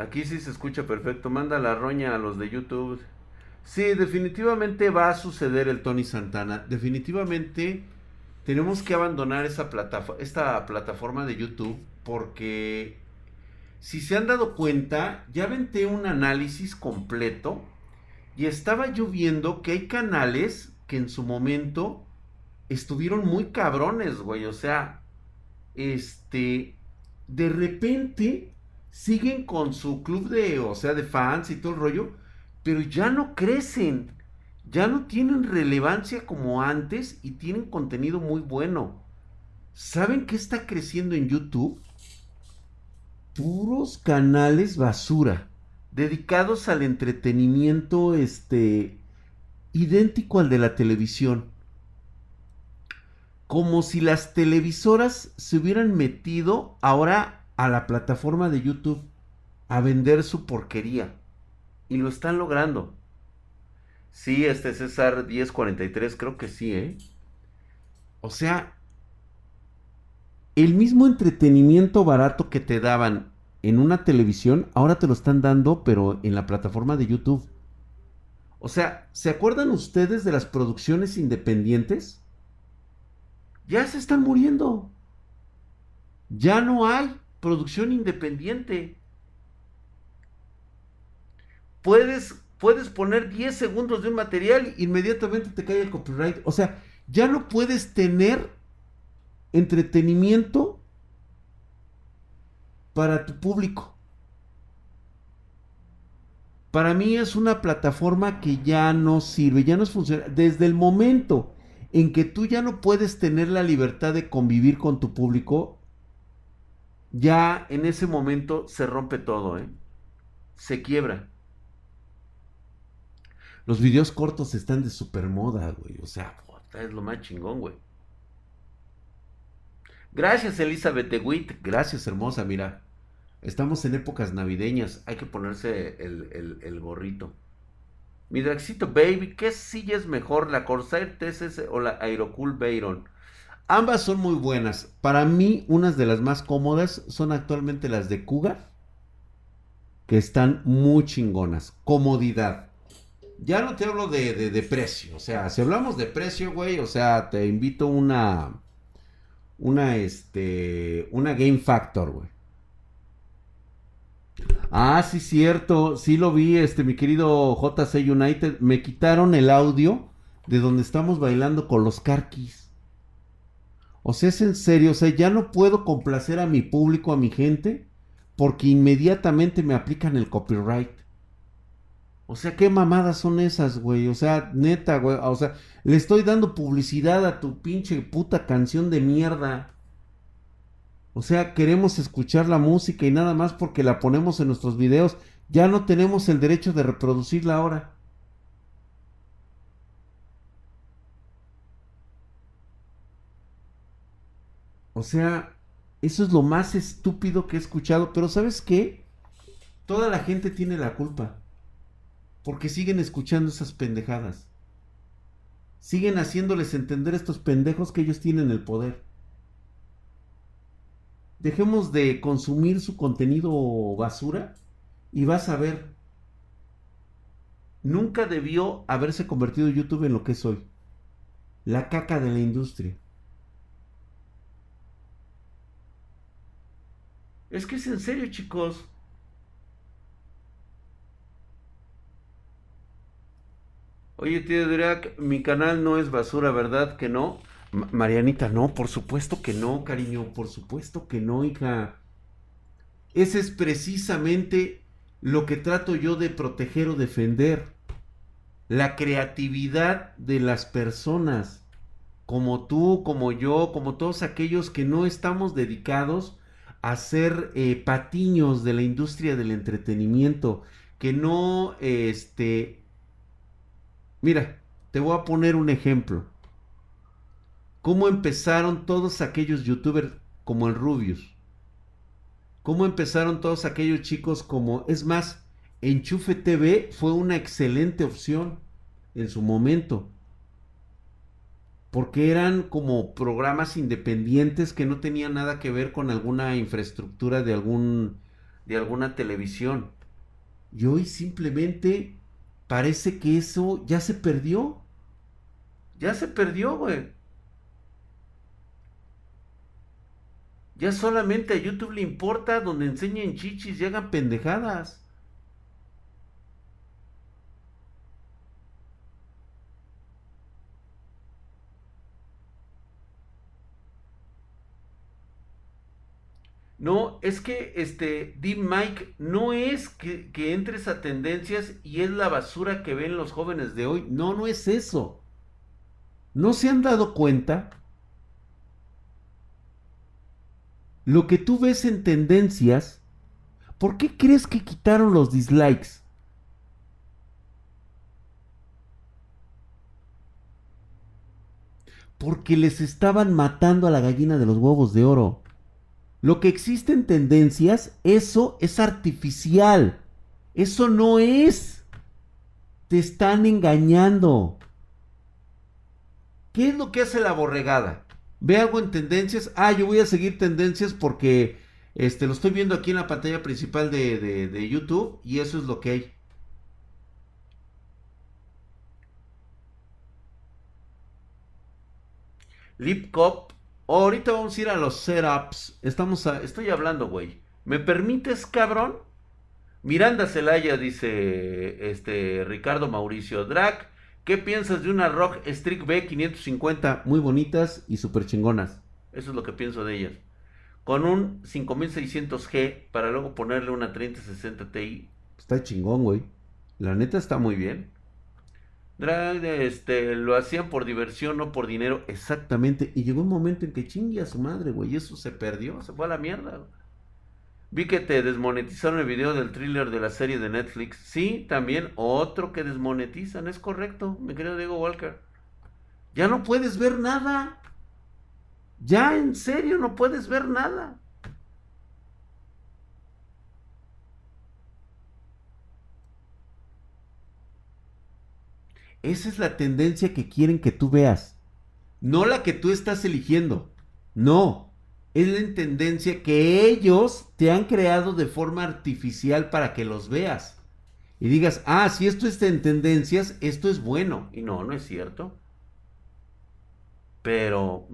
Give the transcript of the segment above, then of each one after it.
Aquí sí se escucha perfecto. Manda la roña a los de YouTube. Sí, definitivamente va a suceder el Tony Santana. Definitivamente tenemos que abandonar esa esta plataforma de YouTube porque si se han dado cuenta, ya aventé un análisis completo y estaba yo viendo que hay canales que en su momento estuvieron muy cabrones, güey. O sea, este, de repente siguen con su club de, o sea, de fans y todo el rollo, pero ya no crecen, ya no tienen relevancia como antes y tienen contenido muy bueno. ¿Saben qué está creciendo en YouTube? Puros canales basura, dedicados al entretenimiento, este, idéntico al de la televisión. Como si las televisoras se hubieran metido ahora a la plataforma de YouTube a vender su porquería. Y lo están logrando. Sí, este César 1043, creo que sí, ¿eh? O sea, el mismo entretenimiento barato que te daban en una televisión, ahora te lo están dando, pero en la plataforma de YouTube. O sea, ¿se acuerdan ustedes de las producciones independientes? Ya se están muriendo. Ya no hay producción independiente. Puedes, puedes poner 10 segundos de un material inmediatamente te cae el copyright. O sea, ya no puedes tener entretenimiento para tu público. Para mí es una plataforma que ya no sirve, ya no es funcional. Desde el momento en que tú ya no puedes tener la libertad de convivir con tu público, ya en ese momento se rompe todo, ¿eh? Se quiebra. Los videos cortos están de super moda, güey. O sea, es lo más chingón, güey. Gracias, Elizabeth de Witt. Gracias, hermosa. Mira, estamos en épocas navideñas. Hay que ponerse el, gorrito. Mi Draxito Baby, ¿qué silla es mejor? ¿La Corsair TSS o la Aerocool Bayron? Ambas son muy buenas. Para mí, unas de las más cómodas son actualmente las de Cougar, que están muy chingonas. Comodidad. Ya no te hablo de, de, precio. O sea, si hablamos de precio, güey, o sea, te invito una. Una, este. Una Game Factor, güey. Ah, sí, cierto. Sí lo vi, este, mi querido JC United. Me quitaron el audio de donde estamos bailando con los carquis. O sea, es en serio, o sea, ya no puedo complacer a mi público, a mi gente, porque inmediatamente me aplican el copyright. O sea, ¿qué mamadas son esas, güey? O sea, neta, güey. O sea, le estoy dando publicidad a tu pinche puta canción de mierda. O sea, queremos escuchar la música y nada más porque la ponemos en nuestros videos, ya no tenemos el derecho de reproducirla ahora. O sea, eso es lo más estúpido que he escuchado. Pero ¿sabes qué? Toda la gente tiene la culpa. Porque siguen escuchando esas pendejadas. Siguen haciéndoles entender estos pendejos que ellos tienen el poder. Dejemos de consumir su contenido basura y vas a ver. Nunca debió haberse convertido YouTube en lo que es hoy. La caca de la industria. Es que es en serio, chicos. Oye, tío Drac, mi canal no es basura, ¿verdad que no? Marianita, no, por supuesto que no, cariño, por supuesto que no, hija. Ese es precisamente lo que trato yo de proteger o defender. La creatividad de las personas, como tú, como yo, como todos aquellos que no estamos dedicados a ser eh, patiños de la industria del entretenimiento, que no, este, mira, te voy a poner un ejemplo. ¿Cómo empezaron todos aquellos youtubers como el Rubius? ¿Cómo empezaron todos aquellos chicos como, es más, Enchufe TV fue una excelente opción en su momento porque eran como programas independientes que no tenían nada que ver con alguna infraestructura de algún de alguna televisión. Y hoy simplemente parece que eso ya se perdió. Ya se perdió, güey. Ya solamente a YouTube le importa donde enseñen chichis y hagan pendejadas. No, es que este Deep Mike no es que, que, entres a tendencias y es la basura que ven los jóvenes de hoy. No, no es eso. ¿No se han dado cuenta? Lo que tú ves en tendencias, ¿por qué crees que quitaron los dislikes? Porque les estaban matando a la gallina de los huevos de oro. Lo que existe en tendencias, eso es artificial. Eso no es. Te están engañando. ¿Qué es lo que hace la borregada? Ve algo en tendencias. Ah, yo voy a seguir tendencias porque este, lo estoy viendo aquí en la pantalla principal de, de YouTube y eso es lo que hay. Lip Cop ahorita vamos a ir a los setups. Estamos estoy hablando, güey. ¿Me permites, cabrón? Miranda Celaya dice este Ricardo Mauricio Drac. ¿Qué piensas de una Rock Strict B550? Muy bonitas y súper chingonas. Eso es lo que pienso de ellas. Con un 5600G para luego ponerle una 3060 Ti. Está chingón, güey. La neta está muy bien. Drag, este, lo hacían por diversión, no por dinero. Exactamente. Y llegó un momento en que chingue a su madre, güey. Y eso se perdió, se fue a la mierda. Vi que te desmonetizaron el video del thriller de la serie de Netflix. Sí, también otro que desmonetizan. Es correcto, mi querido Diego Walker. Ya no puedes ver nada. Ya en serio no puedes ver nada. Esa es la tendencia que quieren que tú veas. No la que tú estás eligiendo. No. Es la tendencia que ellos te han creado de forma artificial para que los veas. Y digas, ah, si esto está en tendencias, esto es bueno. Y no, no es cierto. Pero...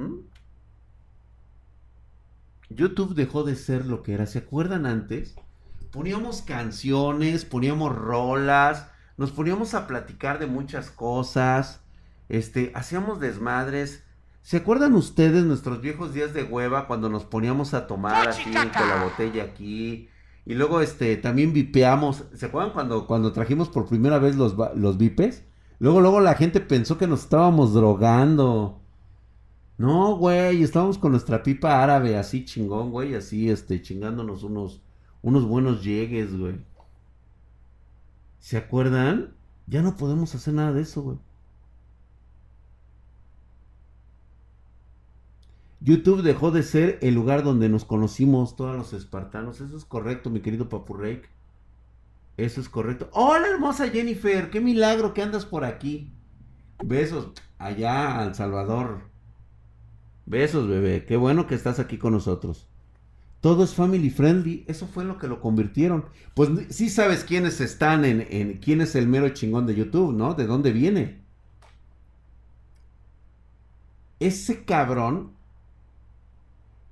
YouTube dejó de ser lo que era. ¿Se acuerdan antes? Poníamos canciones, poníamos rolas, nos poníamos a platicar de muchas cosas, este, hacíamos desmadres. ¿Se acuerdan ustedes nuestros viejos días de hueva cuando nos poníamos a tomar así con la botella aquí? Y luego este también vipeamos. ¿Se acuerdan cuando, cuando trajimos por primera vez los, los vipes? Luego, luego la gente pensó que nos estábamos drogando. No, güey, estábamos con nuestra pipa árabe, así chingón, güey, así, este, chingándonos unos, unos buenos llegues, güey. ¿Se acuerdan? Ya no podemos hacer nada de eso, güey. YouTube dejó de ser el lugar donde nos conocimos todos los espartanos. Eso es correcto, mi querido Papurreik. Eso es correcto. Hola, hermosa Jennifer. Qué milagro que andas por aquí. Besos allá al Salvador. Besos, bebé. Qué bueno que estás aquí con nosotros todo es family friendly, eso fue lo que lo convirtieron. Pues sí sabes quiénes están en, en, quién es el mero chingón de YouTube, ¿no? ¿De dónde viene? Ese cabrón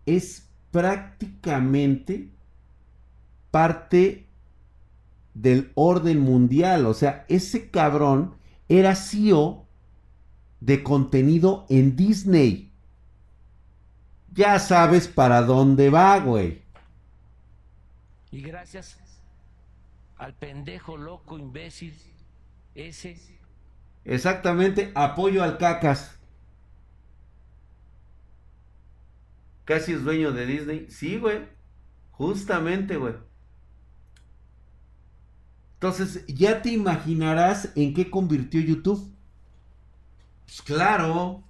es prácticamente parte del orden mundial. O sea, ese cabrón era CEO de contenido en Disney ya sabes para dónde va, güey. Y gracias al pendejo loco imbécil ese. Exactamente, apoyo al cacas. Casi es dueño de Disney. Sí, güey. Justamente, güey. Entonces, ya te imaginarás en qué convirtió YouTube. Pues claro.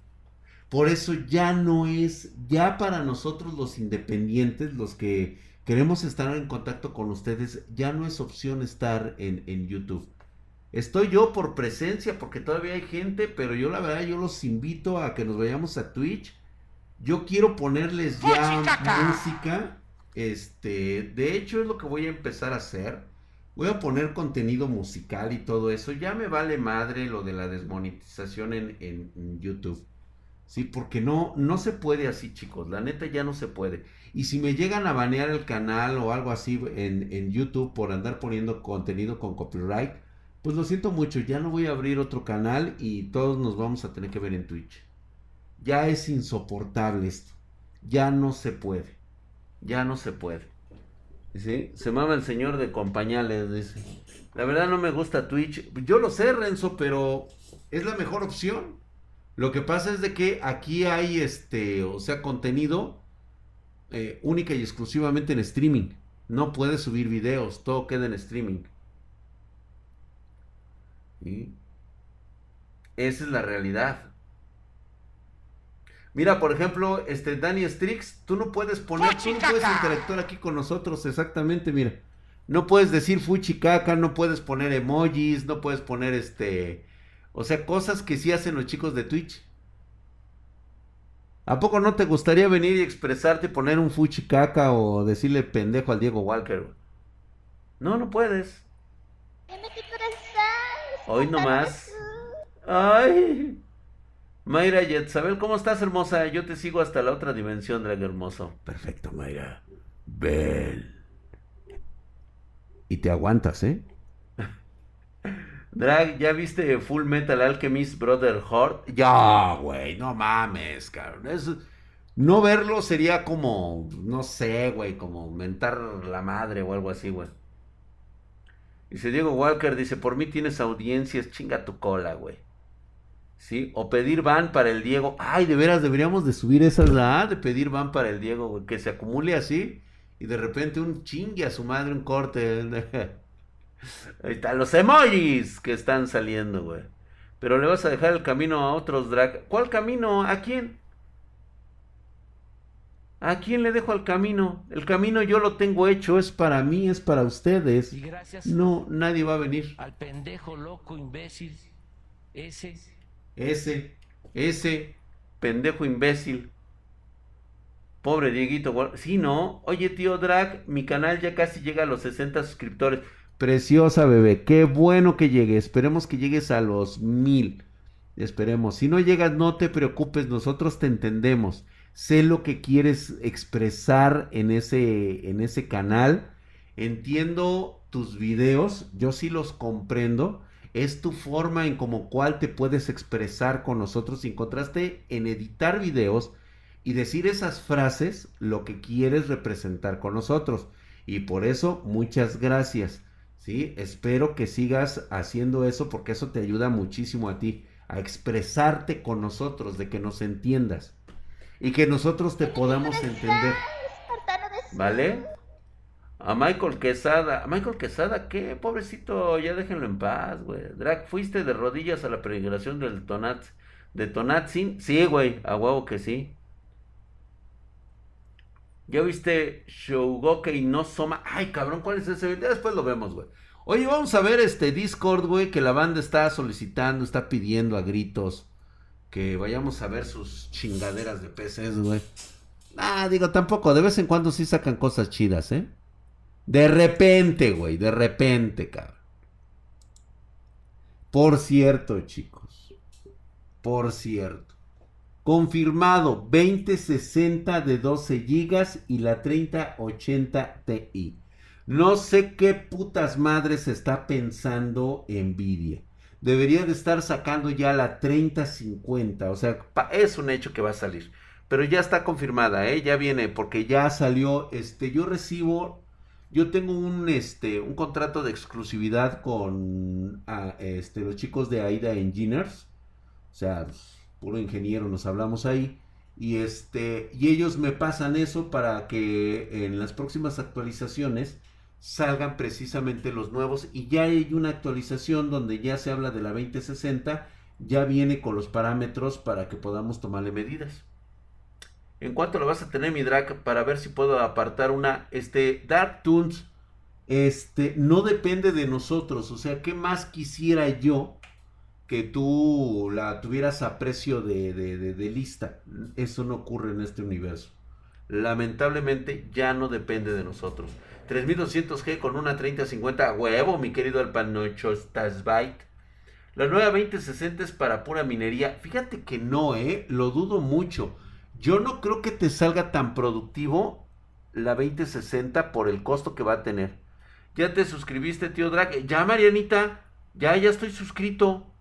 Por eso ya no es, ya para nosotros los independientes, los que queremos estar en contacto con ustedes, ya no es opción estar en, YouTube. Estoy yo por presencia porque todavía hay gente, pero yo la verdad yo los invito a que nos vayamos a Twitch. Yo quiero ponerles ya música Este, de hecho es lo que voy a empezar a hacer. Voy a poner contenido musical y todo eso. Ya me vale madre lo de la desmonetización en, en YouTube. Sí, porque no, no se puede así, chicos. La neta ya no se puede. Y si me llegan a banear el canal o algo así en, en YouTube por andar poniendo contenido con copyright, pues lo siento mucho. Ya no voy a abrir otro canal y todos nos vamos a tener que ver en Twitch. Ya es insoportable esto. Ya no se puede. Ya no se puede. ¿Sí? Se mama el señor de compañales, dice. La verdad no me gusta Twitch. Yo lo sé, Renzo, pero es la mejor opción. Lo que pasa es de que aquí hay este, o sea, contenido eh, única y exclusivamente en streaming. No puedes subir videos, todo queda en streaming. ¿Sí? Esa es la realidad. Mira, por ejemplo, este Danny Strix, tú no puedes poner, tú no puedes interactuar aquí con nosotros, exactamente, mira. No puedes decir fuchicaca, no puedes poner emojis, no puedes poner este, o sea, cosas que sí hacen los chicos de Twitch. ¿A poco no te gustaría venir y expresarte, poner un fuchicaca o decirle pendejo al Diego Walker? No, no puedes. Hoy nomás. Ay. Mayra Yetzabel, ¿cómo estás, hermosa? Yo te sigo hasta la otra dimensión, drag hermoso. Perfecto, Mayra. Bel. Y te aguantas, ¿eh? Drag, ¿ya viste Full Metal Alchemist Brotherhood? Ya, güey, no mames, cabrón. No verlo sería como, no sé, güey, como mentar la madre o algo así, güey. Dice Diego Walker, dice, por mí tienes audiencias, chinga tu cola, güey. ¿sí? O pedir van para el Diego. Ay, de veras, deberíamos de subir esa la de pedir van para el Diego, que se acumule así y de repente un chingue a su madre un corte. Ahí están los emojis que están saliendo, güey. Pero le vas a dejar el camino a otros drag. ¿Cuál camino? ¿A quién? ¿A quién le dejo el camino? El camino yo lo tengo hecho, es para mí, es para ustedes. Y gracias no, nadie va a venir. Al pendejo loco imbécil ese ese, ese pendejo imbécil. Pobre Dieguito. Sí, ¿no? Oye, tío Drag, mi canal ya casi llega a los 60 suscriptores. Preciosa bebé, qué bueno que llegue. Esperemos que llegues a los mil. Esperemos. Si no llegas, no te preocupes, nosotros te entendemos. Sé lo que quieres expresar en ese, en ese canal. Entiendo tus videos, yo sí los comprendo es tu forma en como cual te puedes expresar con nosotros. Y encontraste en editar videos y decir esas frases lo que quieres representar con nosotros. Y por eso, muchas gracias. ¿Sí? Espero que sigas haciendo eso porque eso te ayuda muchísimo a ti a expresarte con nosotros, de que nos entiendas y que nosotros te podamos entender. ¿Vale? A Michael Quesada. ¿A Michael Quesada qué? Pobrecito, ya déjenlo en paz, güey. Drag, ¿fuiste de rodillas a la peregrinación del Tonat, de Tonatzin? Sí, güey, a huevo que sí. ¿Ya viste y no Soma? Ay, cabrón, ¿cuál es ese? Después lo vemos, güey. Oye, vamos a ver este Discord, güey, que la banda está solicitando, está pidiendo a gritos que vayamos a ver sus chingaderas de peces, güey. Ah, digo, tampoco, de vez en cuando sí sacan cosas chidas, ¿eh? De repente, güey, de repente, cabrón. Por cierto, chicos. Por cierto. Confirmado 2060 de 12 gigas y la 3080 Ti. No sé qué putas madres está pensando Nvidia. Debería de estar sacando ya la 3050. O sea, es un hecho que va a salir. Pero ya está confirmada, ¿eh? Ya viene porque ya salió. Este, yo recibo yo tengo un, este, un contrato de exclusividad con ah, este, los chicos de AIDA Engineers. O sea, puro ingeniero, nos hablamos ahí. Y, este, y ellos me pasan eso para que en las próximas actualizaciones salgan precisamente los nuevos. Y ya hay una actualización donde ya se habla de la 2060. Ya viene con los parámetros para que podamos tomarle medidas. ¿En cuánto lo vas a tener mi drag para ver si puedo apartar una este Dark Toons? Este no depende de nosotros, o sea, ¿qué más quisiera yo que tú la tuvieras a precio de, de, lista? Eso no ocurre en este universo. lamentablemente ya no depende de nosotros. 3200G con una 3050 huevo, mi querido Alpanocho Stasbyte. La nueva 2060 es para pura minería. Fíjate que no, eh, lo dudo mucho. Yo no creo que te salga tan productivo la 2060 por el costo que va a tener. Ya te suscribiste, tío Drag. Ya, Marianita. Ya, ya estoy suscrito.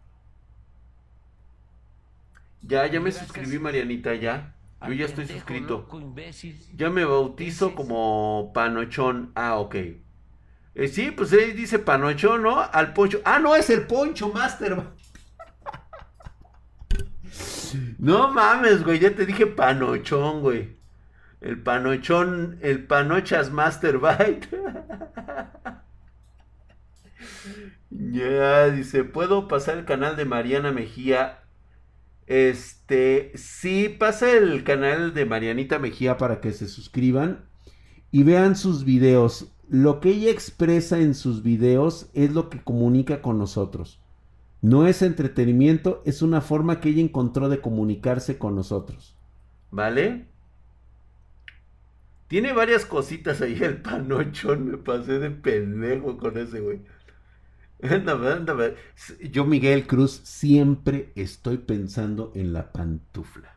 Ya, ya me suscribí, Marianita, ya. Yo ya estoy suscrito. Ya me bautizo como Panochón. Ah, ok. Eh, sí, pues ahí dice Panochón, ¿no? Al Poncho. Ah, no, es el Poncho Master. No mames, güey. Ya te dije Panochón, güey. El Panochón, el Panochas Master Byte. Ya, dice, ¿puedo pasar el canal de Mariana Mejía este, sí, pasa el canal de Marianita Mejía para que se suscriban y vean sus videos. Lo que ella expresa en sus videos es lo que comunica con nosotros. No es entretenimiento, es una forma que ella encontró de comunicarse con nosotros. ¿Vale? Tiene varias cositas ahí el panochón, me pasé de pendejo con ese güey. Yo, Miguel Cruz, siempre estoy pensando en la pantufla.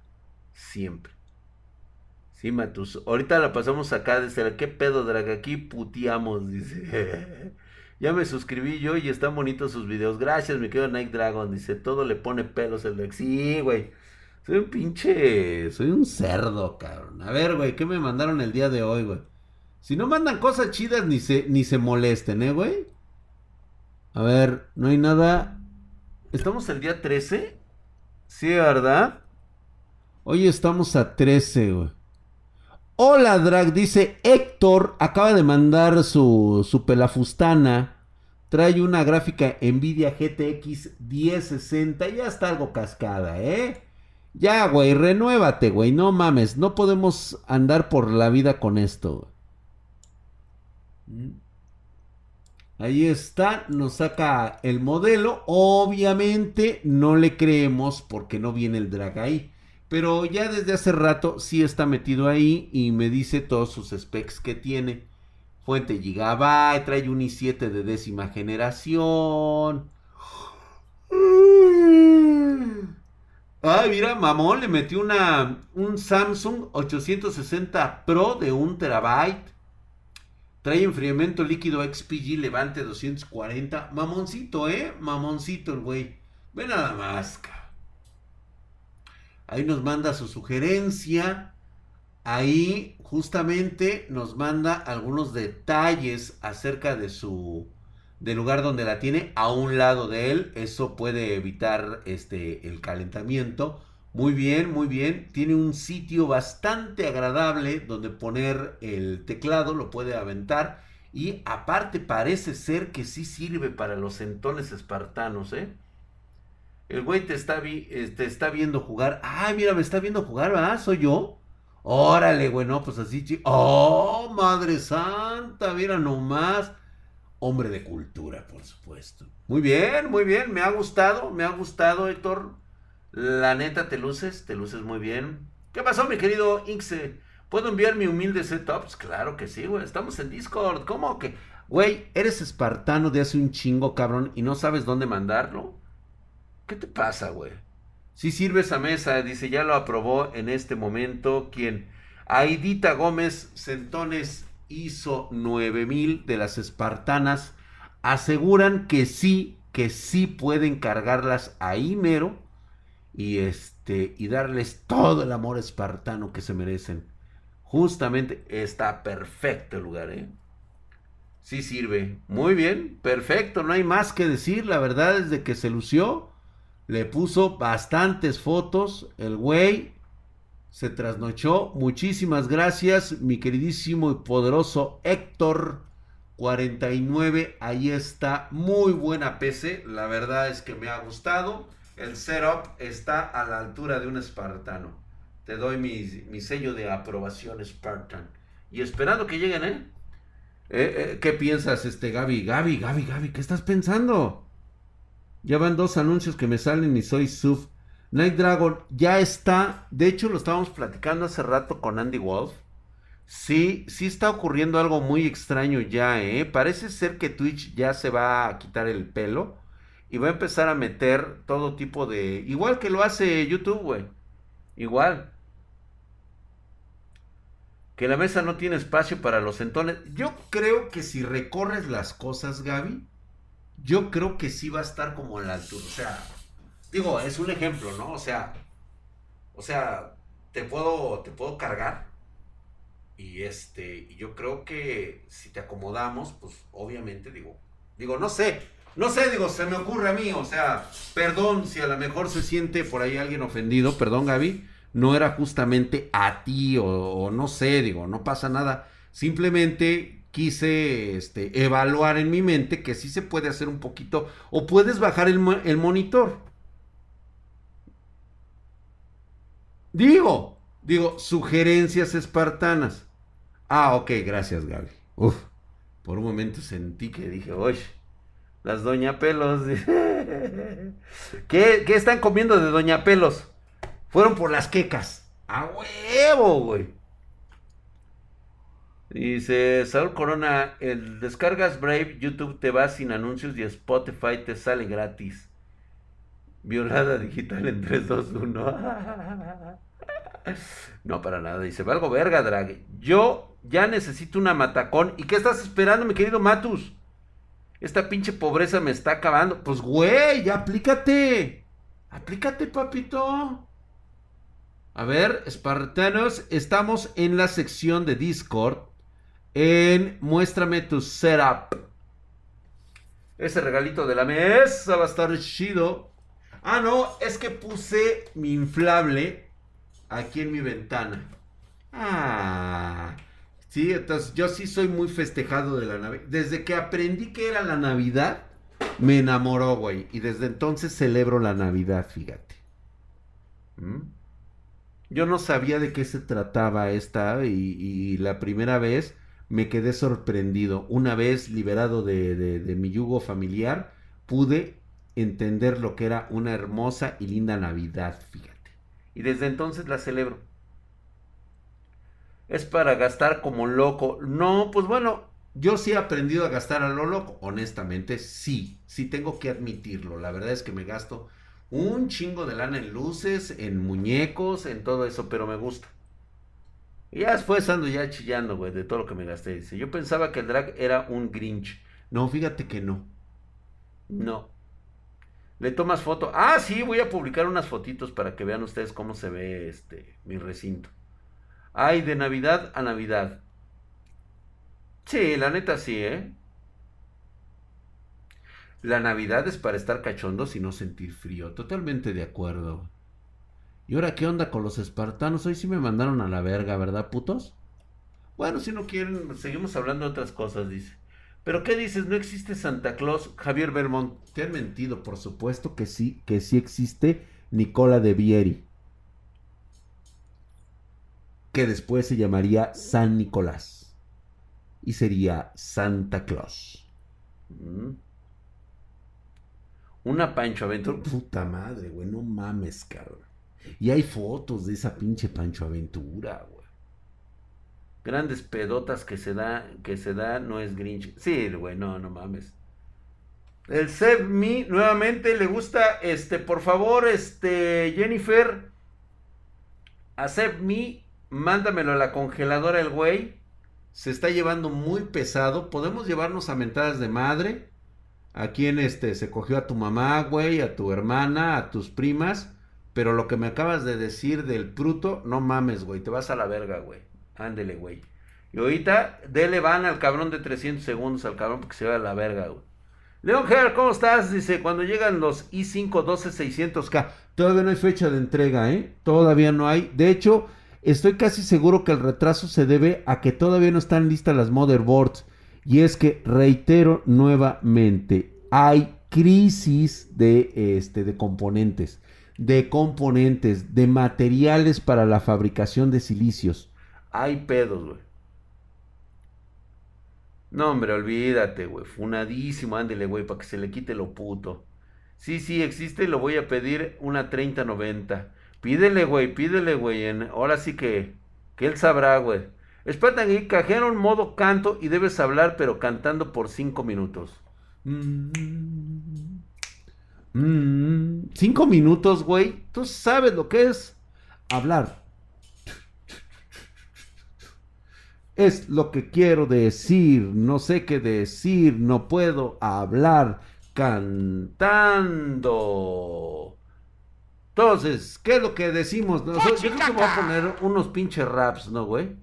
Siempre. Sí, Matus. Ahorita la pasamos acá desde ¿Qué pedo, drag? Aquí puteamos, dice. ya me suscribí yo y están bonitos sus videos. Gracias, me quedo Night Dragon. Dice, todo le pone pelos el Lex. Sí, güey. Soy un pinche. Soy un cerdo, cabrón. A ver, güey, ¿qué me mandaron el día de hoy, güey? Si no mandan cosas chidas, ni se, ni se molesten, ¿eh, güey? A ver, no hay nada. ¿Estamos el día 13? Sí, ¿verdad? Hoy estamos a 13, güey. Hola, Drag, dice Héctor. Acaba de mandar su, su pelafustana. Trae una gráfica Nvidia GTX 1060. Ya está algo cascada, ¿eh? Ya, güey, renuévate, güey. No mames, no podemos andar por la vida con esto. Güey. Ahí está, nos saca el modelo. Obviamente no le creemos porque no viene el drag ahí. Pero ya desde hace rato sí está metido ahí y me dice todos sus specs que tiene. Fuente Gigabyte, trae un i7 de décima generación. Ay, mira, mamón, le metió una, un Samsung 860 Pro de 1 terabyte. Trae enfriamiento líquido XPG Levante 240. Mamoncito, ¿eh? Mamoncito el güey. Ve nada más. Ahí nos manda su sugerencia. Ahí justamente nos manda algunos detalles acerca de su del lugar donde la tiene a un lado de él. Eso puede evitar este el calentamiento. Muy bien, muy bien. Tiene un sitio bastante agradable donde poner el teclado, lo puede aventar. Y aparte parece ser que sí sirve para los entones espartanos, ¿eh? El güey te está, eh, te está viendo jugar. Ah, mira, me está viendo jugar, ¿verdad? ¿Soy yo? Órale, güey, no, pues así, ¡Oh, madre santa! Mira nomás. Hombre de cultura, por supuesto. Muy bien, muy bien. Me ha gustado, me ha gustado, Héctor. La neta, te luces, te luces muy bien. ¿Qué pasó, mi querido Inxe? ¿Puedo enviar mi humilde setup? Pues claro que sí, güey. Estamos en Discord. ¿Cómo que? Güey, eres espartano de hace un chingo, cabrón, y no sabes dónde mandarlo. ¿Qué te pasa, güey? Si sirve esa mesa, dice, ya lo aprobó en este momento. ¿Quién? Aidita Gómez Centones hizo 9000 de las espartanas. Aseguran que sí, que sí pueden cargarlas ahí mero y este y darles todo el amor espartano que se merecen. Justamente está perfecto el lugar, ¿eh? Sí sirve. Muy bien, perfecto, no hay más que decir, la verdad es de que se lució. Le puso bastantes fotos, el güey se trasnochó. Muchísimas gracias, mi queridísimo y poderoso Héctor 49. Ahí está, muy buena PC, la verdad es que me ha gustado. El setup está a la altura de un espartano. Te doy mi, sello de aprobación Spartan. Y esperando que lleguen, ¿eh? ¿eh? ¿Eh, qué piensas, este Gaby? Gaby, Gaby, Gaby, ¿qué estás pensando? Ya van dos anuncios que me salen y soy sub. Night Dragon ya está. De hecho, lo estábamos platicando hace rato con Andy Wolf. Sí, sí está ocurriendo algo muy extraño ya, ¿eh? Parece ser que Twitch ya se va a quitar el pelo y va a empezar a meter todo tipo de... Igual que lo hace YouTube, güey. Igual. Que la mesa no tiene espacio para los entones. Yo creo que si recorres las cosas, Gaby, yo creo que sí va a estar como en la altura. O sea, digo, es un ejemplo, ¿no? O sea, o sea, te puedo, te puedo cargar. Y este, yo creo que si te acomodamos, pues obviamente digo, digo, no sé, no sé, digo, se me ocurre a mí, o sea, perdón si a lo mejor se siente por ahí alguien ofendido, perdón Gaby, no era justamente a ti o, no sé, digo, no pasa nada, simplemente quise este, evaluar en mi mente que sí se puede hacer un poquito, o puedes bajar el, el monitor. Digo, digo, sugerencias espartanas. Ah, ok, gracias, Gaby. Uf, por un momento sentí que dije, oye, las Doña Pelos. ¿Qué, ¿Qué, están comiendo de Doña Pelos? Fueron por las quecas. A huevo, güey. Dice Saúl Corona, el descargas Brave, YouTube te va sin anuncios y Spotify te sale gratis. Violada digital en 3, 2, 1. No, para nada. Dice, valgo verga, Drag. Yo ya necesito una matacón. ¿Y qué estás esperando, mi querido Matus? Esta pinche pobreza me está acabando. Pues, güey, aplícate. Aplícate, papito. A ver, espartanos, estamos en la sección de Discord. En Muéstrame tu setup. Ese regalito de la mesa va a estar chido. Ah, no, es que puse mi inflable aquí en mi ventana. Ah, sí, entonces yo sí soy muy festejado de la Navidad. Desde que aprendí que era la Navidad, me enamoró, güey. Y desde entonces celebro la Navidad, fíjate. ¿Mm? Yo no sabía de qué se trataba esta y, la primera vez me quedé sorprendido. Una vez liberado de, de mi yugo familiar, pude entender lo que era una hermosa y linda Navidad, fíjate. Y desde entonces la celebro. Es para gastar como loco. No, pues bueno, yo sí he aprendido a gastar a lo loco. Honestamente, sí, sí tengo que admitirlo. La verdad es que me gasto un chingo de lana en luces, en muñecos, en todo eso, pero me gusta. Y ya después ando ya chillando, güey, de todo lo que me gasté. Dice, yo pensaba que el drag era un Grinch. No, fíjate que no. No. Le tomas foto. Ah, sí, voy a publicar unas fotitos para que vean ustedes cómo se ve este mi recinto. Ay, de Navidad a Navidad. Sí, la neta sí, ¿eh? La Navidad es para estar cachondos y no sentir frío. Totalmente de acuerdo. ¿Y ahora qué onda con los espartanos? Hoy sí me mandaron a la verga, ¿verdad, putos? Bueno, si no quieren, seguimos hablando de otras cosas, dice. ¿Pero qué dices? ¿No existe Santa Claus? Javier Belmont, te han mentido, por supuesto que sí, que sí existe Nicola de Vieri. Que después se llamaría San Nicolás. Y sería Santa Claus. Mm. Una Pancho Aventura. Puta madre, güey, no mames, cabrón. Y hay fotos de esa pinche Pancho Aventura, güey grandes pedotas que se da, que se da, no es Grinch. Sí, güey, no, no mames. El Seb Me, nuevamente le gusta, este, por favor, este, Jennifer, a Seb Me, mándamelo a la congeladora el güey. Se está llevando muy pesado. Podemos llevarnos a mentadas de madre. A quien este se cogió a tu mamá, güey, a tu hermana, a tus primas. Pero lo que me acabas de decir del fruto, no mames, güey, te vas a la verga, güey. Ándele, güey. Y ahorita, dele van al cabrón de 300 segundos al cabrón porque se va a la verga, güey. Leon Ger, ¿cómo estás? Dice, cuando llegan los i5 12600K. Todavía no hay fecha de entrega, ¿eh? Todavía no hay. De hecho, estoy casi seguro que el retraso se debe a que todavía no están listas las motherboards. Y es que, reitero nuevamente, hay crisis de, este, de componentes, de componentes, de materiales para la fabricación de silicios. Hay pedos, güey. No, hombre, olvídate, güey. Funadísimo, ándele, güey, para que se le quite lo puto. Sí, sí, existe lo voy a pedir una 3090. Pídele, güey, pídele, güey. Ahora sí que, que él sabrá, güey. Espérate aquí, cajero en modo canto y debes hablar, pero cantando por cinco minutos. Mm, cinco minutos, güey. Tú sabes lo que es hablar. Es lo que quiero decir. No sé qué decir. No puedo hablar cantando. Entonces, ¿qué es lo que decimos? yo creo que voy a poner unos pinches raps, ¿no, güey?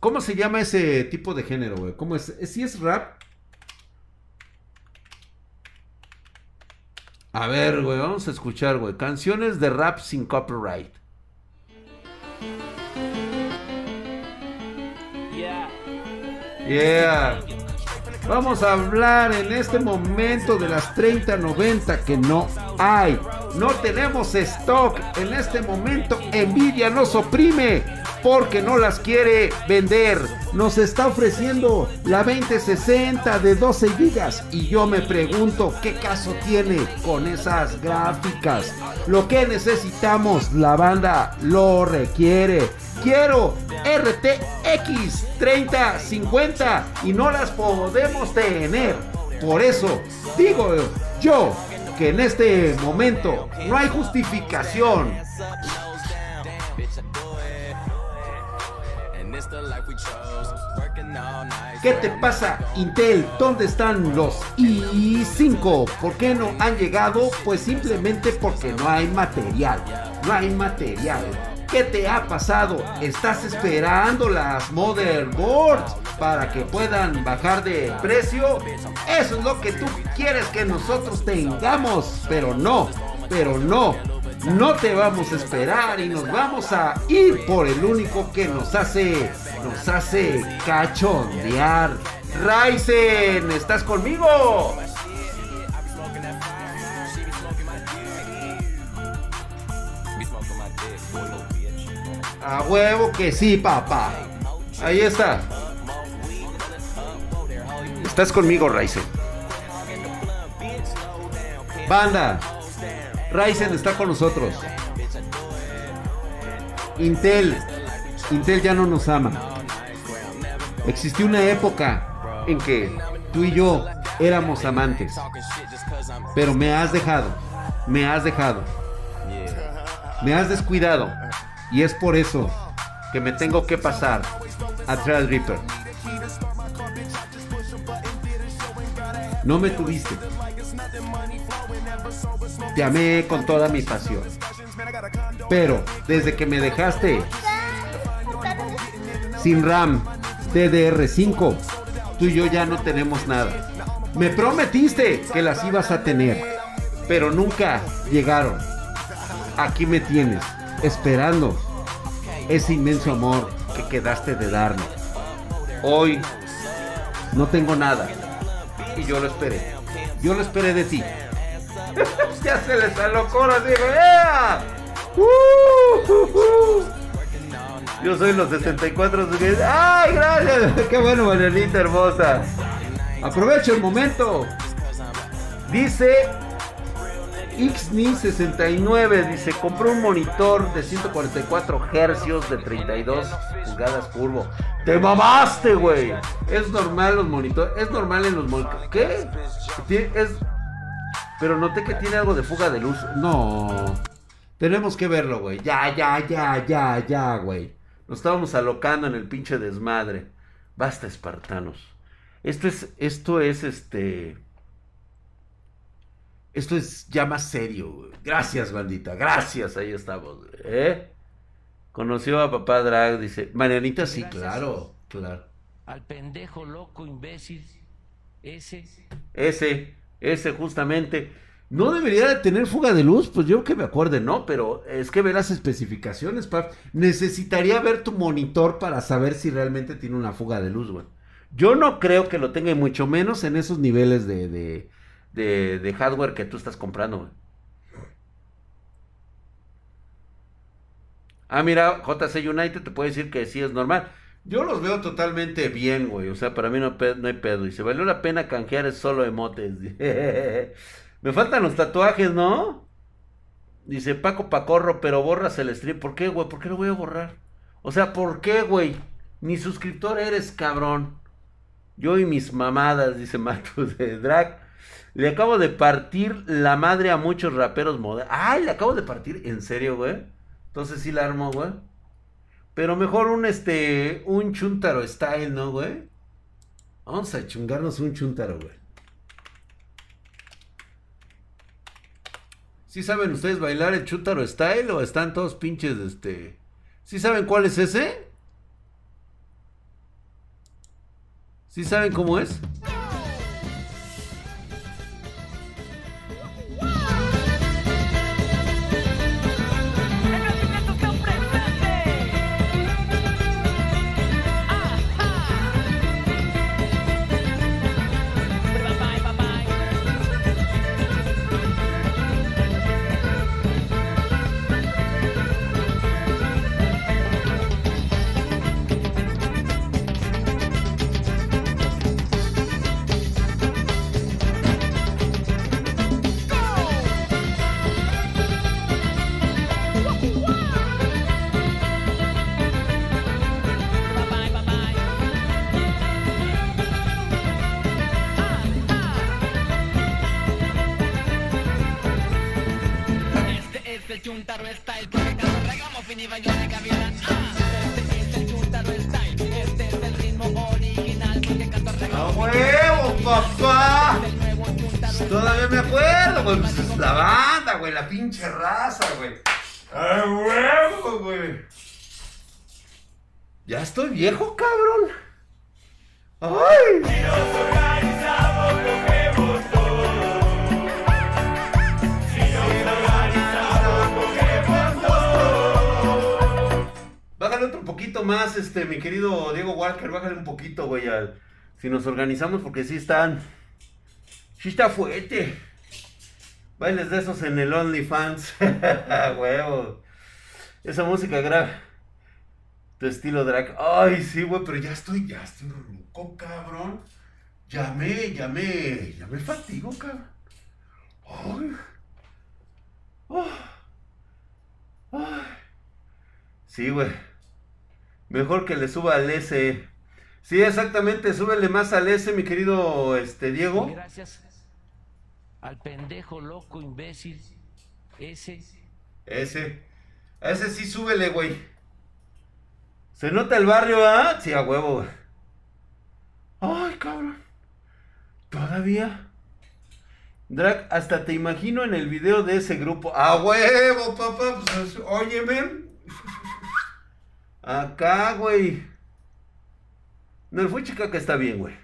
¿Cómo se llama ese tipo de género, güey? ¿Cómo es? ¿Si es rap? A ver, güey, vamos a escuchar, güey. Canciones de rap sin copyright. Yeah. Yeah. Vamos a hablar en este momento de las 3090 que no hay. No tenemos stock. En este momento Nvidia nos oprime porque no las quiere vender. Nos está ofreciendo la 2060 de 12 gigas y yo me pregunto qué caso tiene con esas gráficas. Lo que necesitamos, la banda lo requiere. Quiero RTX 3050 y no las podemos tener. Por eso digo yo que en este momento no hay justificación. ¿Qué te pasa Intel? ¿Dónde están los i5? ¿Por qué no han llegado? Pues simplemente porque no hay material. No hay material. ¿Qué te ha pasado? ¿Estás esperando las motherboards para que puedan bajar de precio? Eso es lo que tú quieres que nosotros tengamos, pero no, pero no. No te vamos a esperar y nos vamos a ir por el único que nos hace, nos hace cachondear. Ryzen, ¿estás conmigo? A huevo que sí, papá. Ahí está. Estás conmigo, Ryzen. Banda, Ryzen está con nosotros. Intel. Intel ya no nos ama. Existió una época en que tú y yo éramos amantes. Pero me has dejado. Me has dejado. Me has descuidado. Y es por eso que me tengo que pasar a Reaper. No me tuviste. Te amé con toda mi pasión. Pero desde que me dejaste sin RAM DDR5, tú y yo ya no tenemos nada. Me prometiste que las ibas a tener, pero nunca llegaron. Aquí me tienes, esperando ese inmenso amor que quedaste de darme. Hoy no tengo nada y yo lo esperé. Yo lo esperé de ti. ya se les alocó digo, Yo soy los 64. ¡Ay, gracias! ¡Qué bueno, Marianita hermosa! Aprovecho el momento. Dice XNI 69 dice, compró un monitor de 144 hercios de 32 pulgadas curvo. Te mamaste, güey. Es normal los monitores, es normal en los monitores. ¿Qué? Es pero noté que tiene algo de fuga de luz. No. Tenemos que verlo, güey. Ya, ya, ya, ya, ya, güey. Nos estábamos alocando en el pinche desmadre. Basta, espartanos. Esto es, esto es este. Esto es ya más serio. Gracias, bandita. Gracias. Ahí estamos. ¿Eh? Conoció a papá Drag, dice. Marianita, sí, claro. Claro. Al pendejo loco imbécil. Ese. Ese. Ese justamente. No debería de tener fuga de luz, pues yo que me acuerde, ¿no? Pero es que ve las especificaciones, pap. Necesitaría ver tu monitor para saber si realmente tiene una fuga de luz, güey. Yo no creo que lo tenga, y mucho menos en esos niveles de, de, de, hardware que tú estás comprando, güey. Ah, mira, JC United te puede decir que sí es normal. Yo los veo totalmente bien, güey. O sea, para mí no, no hay pedo. Y se valió la pena canjear es solo emotes. Me faltan los tatuajes, ¿no? Dice Paco Pacorro, pero borras el stream. ¿Por qué, güey? ¿Por qué lo voy a borrar? O sea, ¿por qué, güey? Ni suscriptor eres, cabrón. Yo y mis mamadas, dice Matos de Drag. Le acabo de partir la madre a muchos raperos modernos. Ay, le acabo de partir. ¿En serio, güey? Entonces sí la armo, güey. Pero mejor un este. Un chuntaro style, ¿no, güey? Vamos a chungarnos un chuntaro, güey. ¿Sí saben ustedes bailar el chuntaro style o están todos pinches, este... ¿Sí saben cuál es ese? ¿Sí saben cómo es? Si nos organizamos, porque sí están. Sí está fuerte. Bailes de esos en el OnlyFans. Huevo. Esa música grave. Tu estilo drag. Ay, sí, güey, pero ya estoy, ya estoy loco, cabrón. Me, ya me fatigo, cabrón. Ay. Ay. Sí, güey. Mejor que le suba al S. Sí, exactamente, súbele más al S, mi querido este Diego. Gracias al pendejo loco imbécil ese. Ese. A ese sí súbele, güey. ¿Se nota el barrio, ah? Sí, a huevo, güey. Ay, cabrón. ¿Todavía? Drag, hasta te imagino en el video de ese grupo. ¡A huevo, papá! Pues, óyeme. Acá, güey. No, el fue chica que está bien, güey.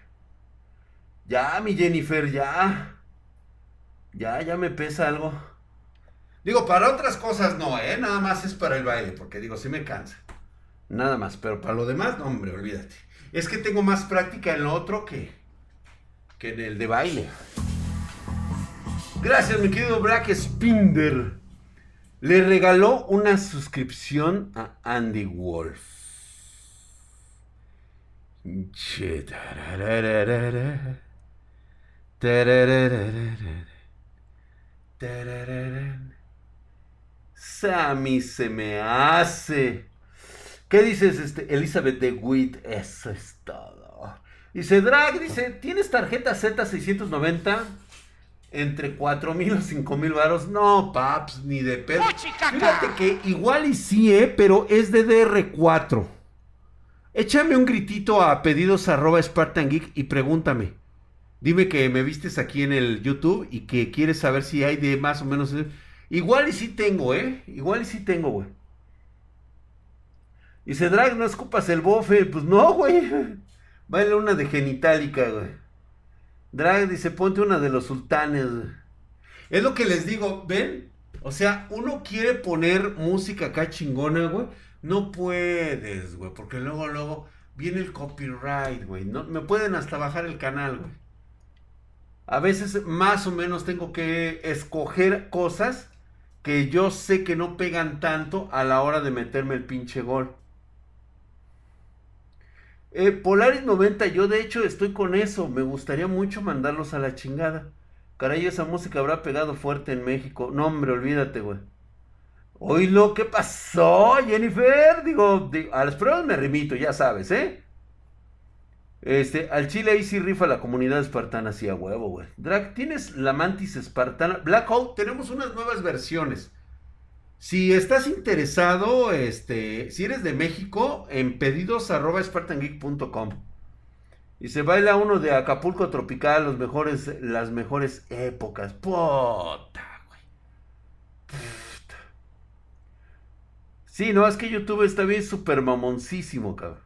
Ya, mi Jennifer, ya. Ya, ya me pesa algo. Digo, para otras cosas no, ¿eh? Nada más es para el baile, porque digo, sí me cansa. Nada más, pero para lo demás, no, hombre, olvídate. Es que tengo más práctica en lo otro que, que en el de baile. Gracias, mi querido Black Spinder. Le regaló una suscripción a Andy Wolf. Mí se me hace. ¿Qué dices, este, Elizabeth de Witt? Eso es todo. Dice Drag, dice, ¿tienes tarjeta Z690? Entre 4 mil o 5 mil varos. No, paps, ni de pedo. Fíjate que igual y sí, ¿eh? Pero es de DR4. Échame un gritito a pedidos arroba Spartan Geek y pregúntame. Dime que me vistes aquí en el YouTube y que quieres saber si hay de más o menos. Igual y sí tengo, ¿eh? Igual y sí tengo, güey. Dice, Drag, no escupas el bofe. Pues no, güey. Baila una de genitálica, güey. Drag dice, ponte una de los sultanes. Es lo que les digo, ¿ven? O sea, uno quiere poner música acá chingona, güey. No puedes, güey. Porque luego, luego viene el copyright, güey. No, me pueden hasta bajar el canal, güey a veces más o menos tengo que escoger cosas que yo sé que no pegan tanto a la hora de meterme el pinche gol. Eh, Polaris 90, yo de hecho estoy con eso. Me gustaría mucho mandarlos a la chingada. Caray, esa música habrá pegado fuerte en México. No, hombre, olvídate, güey. Hoy lo que pasó, Jennifer. Digo, a las pruebas me remito, ya sabes, ¿eh? Este, al Chile ahí sí rifa la comunidad espartana, sí a huevo, güey. Drag, ¿tienes la mantis espartana? Black Hole, tenemos unas nuevas versiones. Si estás interesado, este, si eres de México, en pedidos arroba. Y se baila uno de Acapulco Tropical, mejores, las mejores épocas. Puta, güey. Sí, no, es que YouTube está bien súper mamoncísimo, cabrón.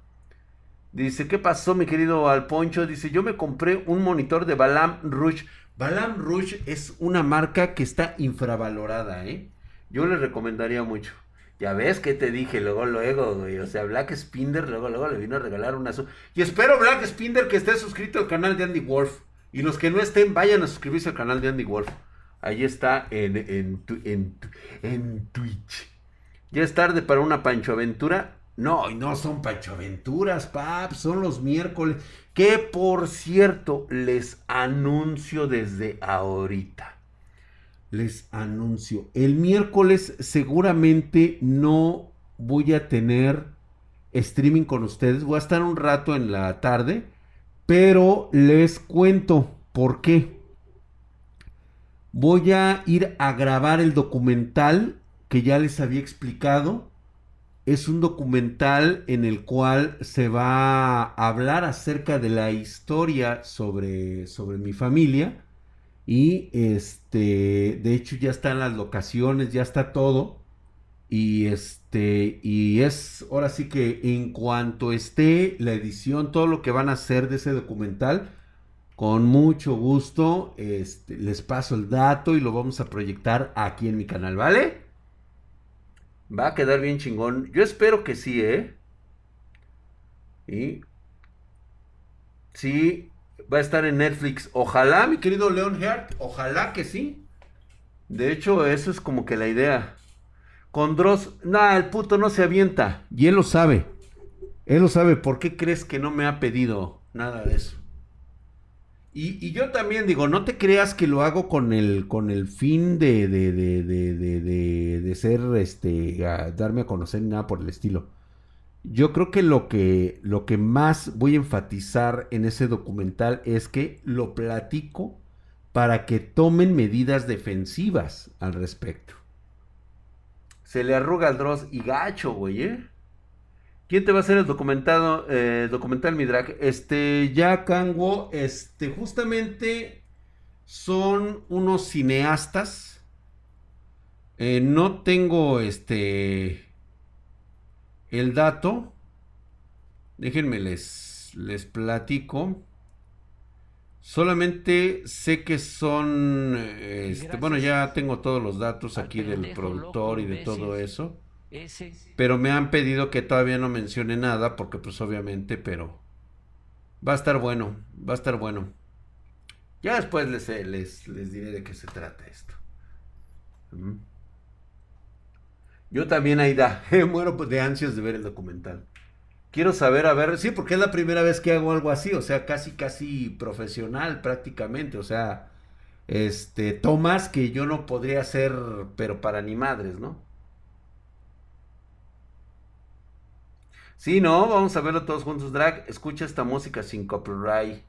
Dice, ¿qué pasó, mi querido Alponcho? Dice, yo me compré un monitor de Balam Rouge. Balam Rouge es una marca que está infravalorada, ¿eh? Yo le recomendaría mucho. Ya ves que te dije luego, luego, güey. O sea, Black Spinder luego, luego le vino a regalar una... Y espero, Black Spinder, que esté suscrito al canal de Andy Wolf. Y los que no estén, vayan a suscribirse al canal de Andy Wolf. Ahí está en, en, en, en Twitch. Ya es tarde para una Pancho Aventura. No, y no son Pancho Aventuras, pap, son los miércoles. Que por cierto, les anuncio desde ahorita. Les anuncio. El miércoles seguramente no voy a tener streaming con ustedes. Voy a estar un rato en la tarde. Pero les cuento por qué. Voy a ir a grabar el documental que ya les había explicado es un documental en el cual se va a hablar acerca de la historia sobre, sobre mi familia. Y este, de hecho ya están las locaciones, ya está todo. Y este, y es ahora sí que en cuanto esté la edición, todo lo que van a hacer de ese documental, con mucho gusto, este, les paso el dato y lo vamos a proyectar aquí en mi canal, ¿vale? Va a quedar bien chingón. Yo espero que sí, ¿eh? Y... Sí, va a estar en Netflix. Ojalá, mi querido Leon Hart, ojalá que sí. De hecho, eso es como que la idea. Con Dross, nada, el puto no se avienta. Y él lo sabe. Él lo sabe. ¿Por qué crees que no me ha pedido nada de eso? Y, yo también digo, no te creas que lo hago con el, con el fin de, de, de, de, de ser, este, darme a conocer ni nada por el estilo. Yo creo que lo que, lo que más voy a enfatizar en ese documental es que lo platico para que tomen medidas defensivas al respecto. Se le arruga al Dross y gacho, güey, ¿eh? ¿Quién te va a hacer el documentado, eh, documental, mi drag? Este, ya Kango, este, justamente son unos cineastas. Eh, no tengo, este, el dato. Déjenme les, les platico. Solamente sé que son, este, bueno, ya tengo todos los datos aquí del productor y de todo eso. Pero me han pedido que todavía no mencione nada porque pues obviamente, pero va a estar bueno, va a estar bueno. Ya después les, eh, les, les diré de qué se trata esto. Yo también, Aida, muero pues, de ansias de ver el documental. Quiero saber, a ver, sí, porque es la primera vez que hago algo así, o sea, casi, casi profesional prácticamente, o sea, este, tomas que yo no podría hacer, pero para ni madres, ¿no? Sí, no, vamos a verlo todos juntos. Drag, escucha esta música sin copyright.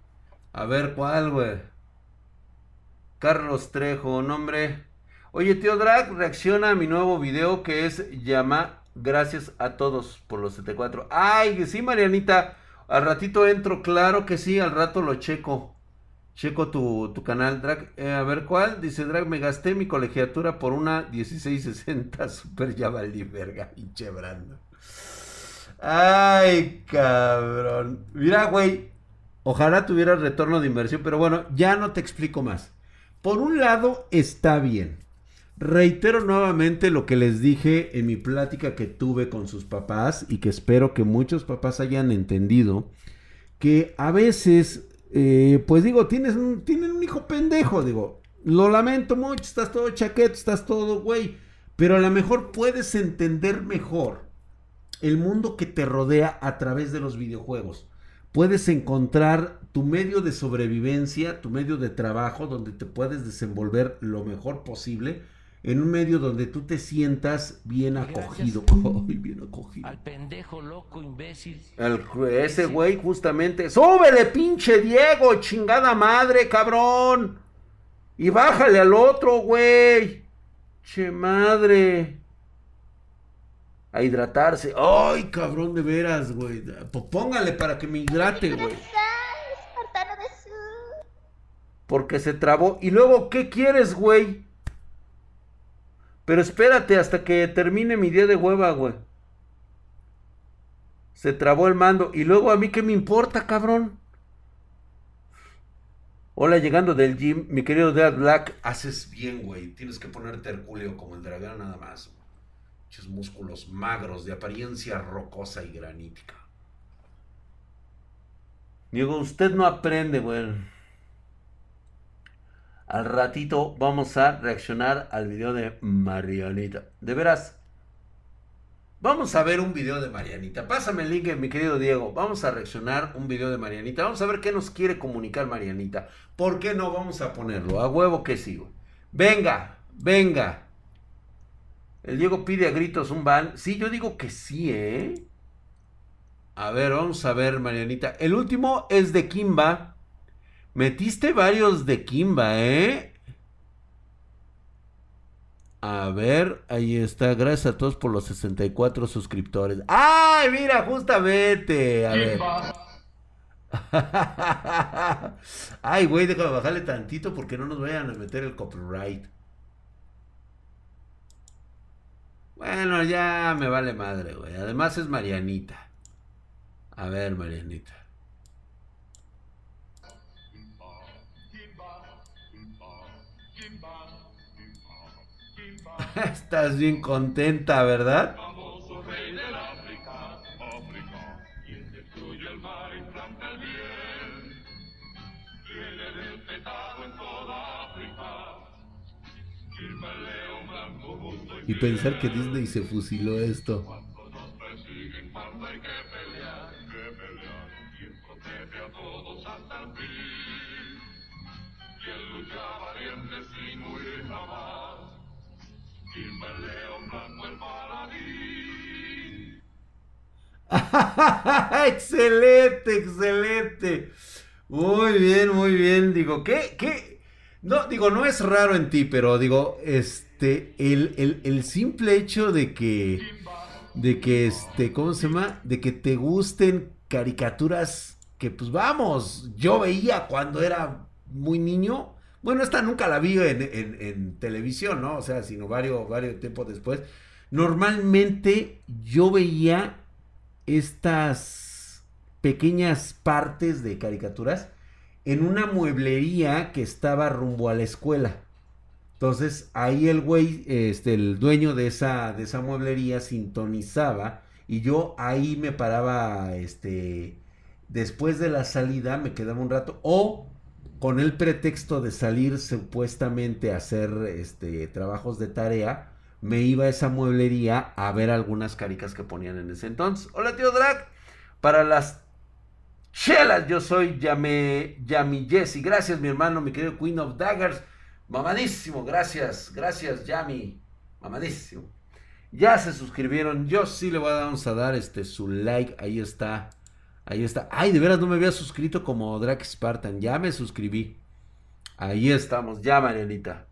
A ver, ¿cuál, güey? Carlos Trejo, nombre. Oye, tío Drag, reacciona a mi nuevo video que es llama Gracias a todos por los 74. Ay, sí, Marianita. Al ratito entro, claro que sí, al rato lo checo. Checo tu, canal, Drag. Eh, a ver cuál. Dice Drag, me gasté mi colegiatura por una 1660 Super ya verga, pinche Brando. Ay, cabrón. Mira, güey. Ojalá tuviera retorno de inversión, pero bueno, ya no te explico más. Por un lado, está bien. Reitero nuevamente lo que les dije en mi plática que tuve con sus papás y que espero que muchos papás hayan entendido. Que a veces, eh, pues digo, tienes un, tienen un hijo pendejo, digo. Lo lamento mucho, estás todo chaqueto, estás todo güey. Pero a lo mejor puedes entender mejor el mundo que te rodea a través de los videojuegos. Puedes encontrar tu medio de sobrevivencia, tu medio de trabajo, donde te puedes desenvolver lo mejor posible. en un medio donde tú te sientas bien acogido. Ay, bien acogido. Al pendejo loco imbécil. Al, ese güey justamente. ¡Súbele, pinche Diego! ¡Chingada madre, cabrón! Y bájale al otro, güey. Che madre. A hidratarse. Ay, cabrón, de veras, güey. Pues póngale para que me hidrate, güey. Porque se trabó. Y luego, ¿qué quieres, güey? Pero espérate hasta que termine mi día de hueva, güey. Se trabó el mando. Y luego a mí qué me importa, cabrón. Hola, llegando del gym, mi querido Dead Black. Haces bien, güey. Tienes que ponerte Herculeo como el dragón nada más. Muchos músculos magros, de apariencia rocosa y granítica. Diego, usted no aprende, güey. Al ratito vamos a reaccionar al video de Marianita. De veras. Vamos a ver un video de Marianita. Pásame el link, mi querido Diego. Vamos a reaccionar un video de Marianita. Vamos a ver qué nos quiere comunicar Marianita. ¿Por qué no vamos a ponerlo? A huevo que sigo. Venga, venga. El Diego pide a gritos un ban. Sí, yo digo que sí, ¿eh? A ver, vamos a ver, Marianita. El último es de Kimba. Metiste varios de Kimba, ¿eh? A ver, ahí está. Gracias a todos por los 64 suscriptores. ¡Ay, mira, justamente! A ver. Ay, güey, déjame bajarle tantito porque no nos vayan a meter el copyright. Bueno, ya me vale madre, güey. Además es Marianita. A ver, Marianita. Estás bien contenta, ¿verdad? Y pensar que Disney se fusiló esto. excelente, excelente. Muy bien, muy bien. Digo, ¿qué? ¿Qué? No, digo, no es raro en ti, pero digo, este, el, el simple hecho de que, de que, este, ¿cómo se llama? De que te gusten caricaturas que, pues vamos, yo veía cuando era muy niño. Bueno, esta nunca la vi en, televisión, ¿no? O sea, sino varios, varios tiempos después. Normalmente yo veía estas pequeñas partes de caricaturas en una mueblería que estaba rumbo a la escuela. Entonces ahí el güey, este, el dueño de esa, de esa mueblería sintonizaba y yo ahí me paraba, este, después de la salida me quedaba un rato. O con el pretexto de salir supuestamente a hacer este, trabajos de tarea, me iba a esa mueblería a ver algunas caricas que ponían en ese entonces. Hola tío Drag, para las chelas yo soy Yami Jesse, gracias mi hermano, mi querido Queen of Daggers, mamadísimo, gracias, gracias Yami, mamadísimo. Ya se suscribieron, yo sí le voy a dar, vamos a dar este, su like, ahí está. Ahí está. Ay, de veras no me había suscrito como Drake Spartan. Ya me suscribí. Ahí estamos, ya Marianita.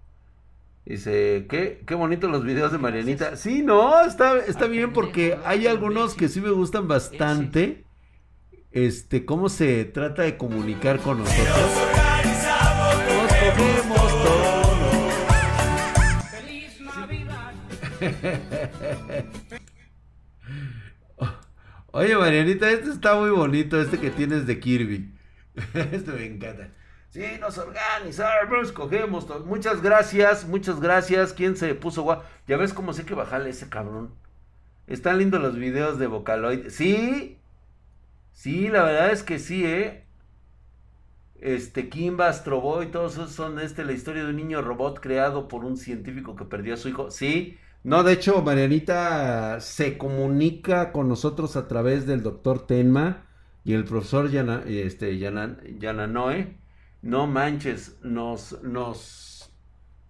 Dice, qué, qué bonito los videos de Marianita. Sí, no, está, está bien porque hay algunos que sí me gustan bastante. Este, cómo se trata de comunicar con nosotros. Nos Oye, Marianita, este está muy bonito, este que tienes de Kirby. este me encanta. Sí, nos organizamos, cogemos todo. Muchas gracias, muchas gracias. ¿Quién se puso guapo? Ya ves cómo sé que bajarle ese cabrón. Están lindos los videos de Vocaloid. Sí, sí, la verdad es que sí, ¿eh? Este, Kimba, Astro todos esos son este, la historia de un niño robot creado por un científico que perdió a su hijo. Sí, no, de hecho, Marianita se comunica con nosotros a través del doctor Tenma y el profesor Yana, este, Yananoe. No manches, nos, nos,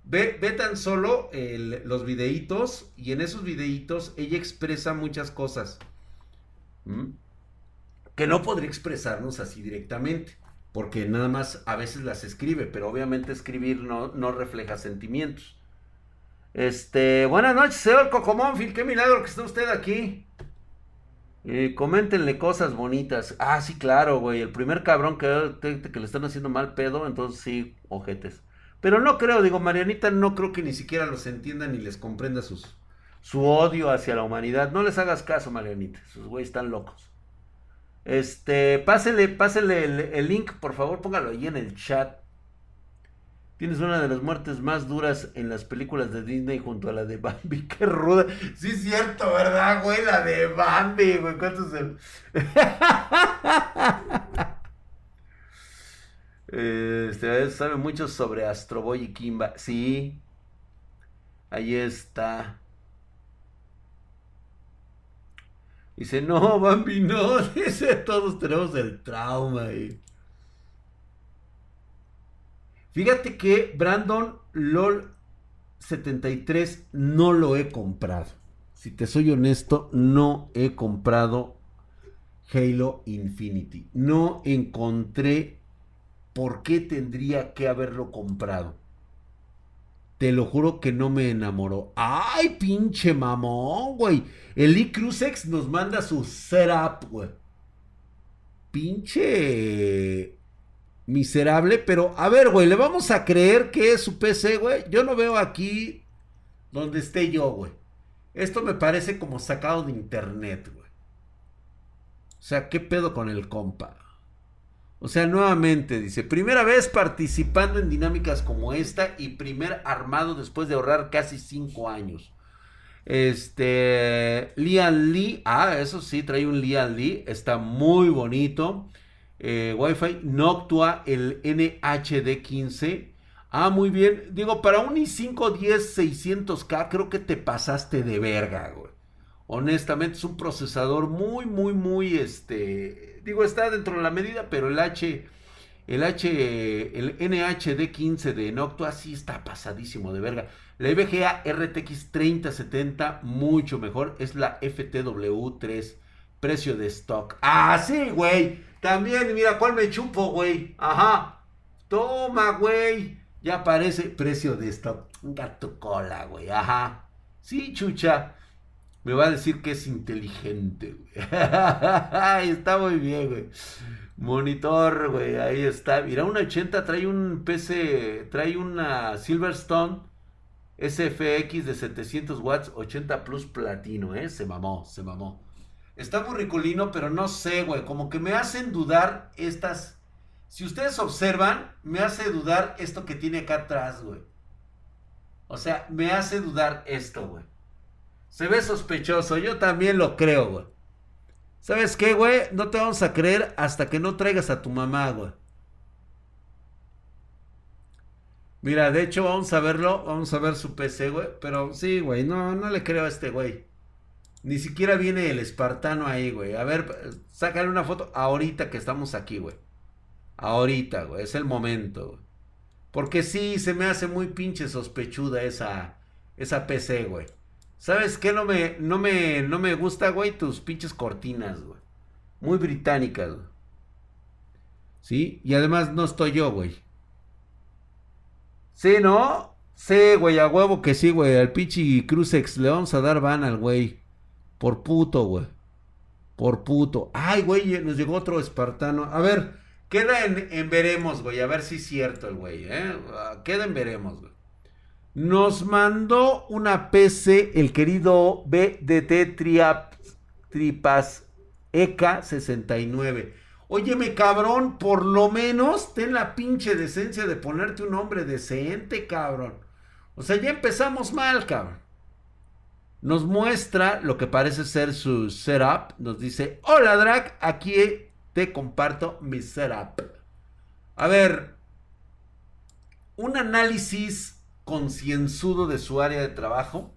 Ve, ve tan solo los videitos y en esos videitos ella expresa muchas cosas. Que no podría expresarnos así directamente. Porque nada más a veces las escribe, pero obviamente escribir no, no refleja sentimientos. Este, buenas noches, señor Cocomónfil, qué milagro que está usted aquí. Eh, coméntenle cosas bonitas. Ah, sí, claro, güey. El primer cabrón que, que le están haciendo mal pedo, entonces sí, ojetes. Pero no creo, digo, Marianita no creo que ni siquiera los entienda ni les comprenda sus, su odio hacia la humanidad. No les hagas caso, Marianita. Sus güeyes están locos. Este, pásele, pásele el, el, link, por favor, póngalo ahí en el chat. Tienes una de las muertes más duras en las películas de Disney junto a la de Bambi. Qué ruda. Sí, es cierto, ¿verdad, güey? La de Bambi, güey. ¿Cuántos se... Este, sabe mucho sobre Astro Boy y Kimba. Sí. Ahí está. Dice, no, Bambi, no. Dice, todos tenemos el trauma. Fíjate que Brandon LOL 73 no lo he comprado. Si te soy honesto, no he comprado Halo Infinity. No encontré ¿por qué tendría que haberlo comprado? Te lo juro que no me enamoró. ¡Ay, pinche mamón, güey! El iCruzex nos manda su setup, güey. Pinche miserable, pero a ver, güey, le vamos a creer que es su PC, güey. Yo no veo aquí donde esté yo, güey. Esto me parece como sacado de internet, güey. O sea, ¿qué pedo con el compa? O sea, nuevamente dice, primera vez participando en dinámicas como esta y primer armado después de ahorrar casi cinco años. Este, Lian Lee, ah, eso sí, trae un Lian Lee, está muy bonito. Eh, Wi-Fi Noctua, el NHD15. Ah, muy bien. Digo, para un i5 10 600K, creo que te pasaste de verga, güey. Honestamente, es un procesador muy, muy, muy, este, digo, está dentro de la medida, pero el H, el H, el NHD15 de Noctua sí está pasadísimo de verga. La IBGA RTX 3070, mucho mejor, es la FTW3, precio de stock. Ah, sí, güey. También, mira, ¿cuál me chupo, güey? Ajá. Toma, güey. Ya aparece precio de stock. Gato cola, güey. Ajá. Sí, chucha me va a decir que es inteligente, güey. está muy bien, güey. Monitor, güey, ahí está. Mira, una 80 trae un PC, trae una Silverstone SFX de 700 watts, 80 plus platino, ¿eh? Se mamó, se mamó. Está muy pero no sé, güey. Como que me hacen dudar estas. Si ustedes observan, me hace dudar esto que tiene acá atrás, güey. O sea, me hace dudar esto, güey. Se ve sospechoso, yo también lo creo, güey. ¿Sabes qué, güey? No te vamos a creer hasta que no traigas a tu mamá, güey. Mira, de hecho vamos a verlo, vamos a ver su PC, güey. Pero sí, güey, no, no le creo a este güey. Ni siquiera viene el espartano ahí, güey. A ver, sácale una foto ahorita que estamos aquí, güey. Ahorita, güey, es el momento, güey. Porque sí, se me hace muy pinche sospechuda esa, esa PC, güey. ¿Sabes qué? No me, no me, no me gusta, güey, tus pinches cortinas, güey. Muy británicas, güey. ¿Sí? Y además no estoy yo, güey. Sí, ¿no? Sí, güey, a huevo que sí, güey. Al pinche Cruzex le vamos a dar van al güey. Por puto, güey. Por puto. Ay, güey, nos llegó otro espartano. A ver, queda en, en veremos, güey. A ver si es cierto el güey, ¿eh? Queda en veremos, güey. Nos mandó una PC el querido BDT Tripas EK 69. Óyeme, cabrón, por lo menos ten la pinche decencia de ponerte un nombre decente, cabrón. O sea, ya empezamos mal, cabrón. Nos muestra lo que parece ser su setup. Nos dice, hola Drag, aquí te comparto mi setup. A ver, un análisis concienzudo de su área de trabajo.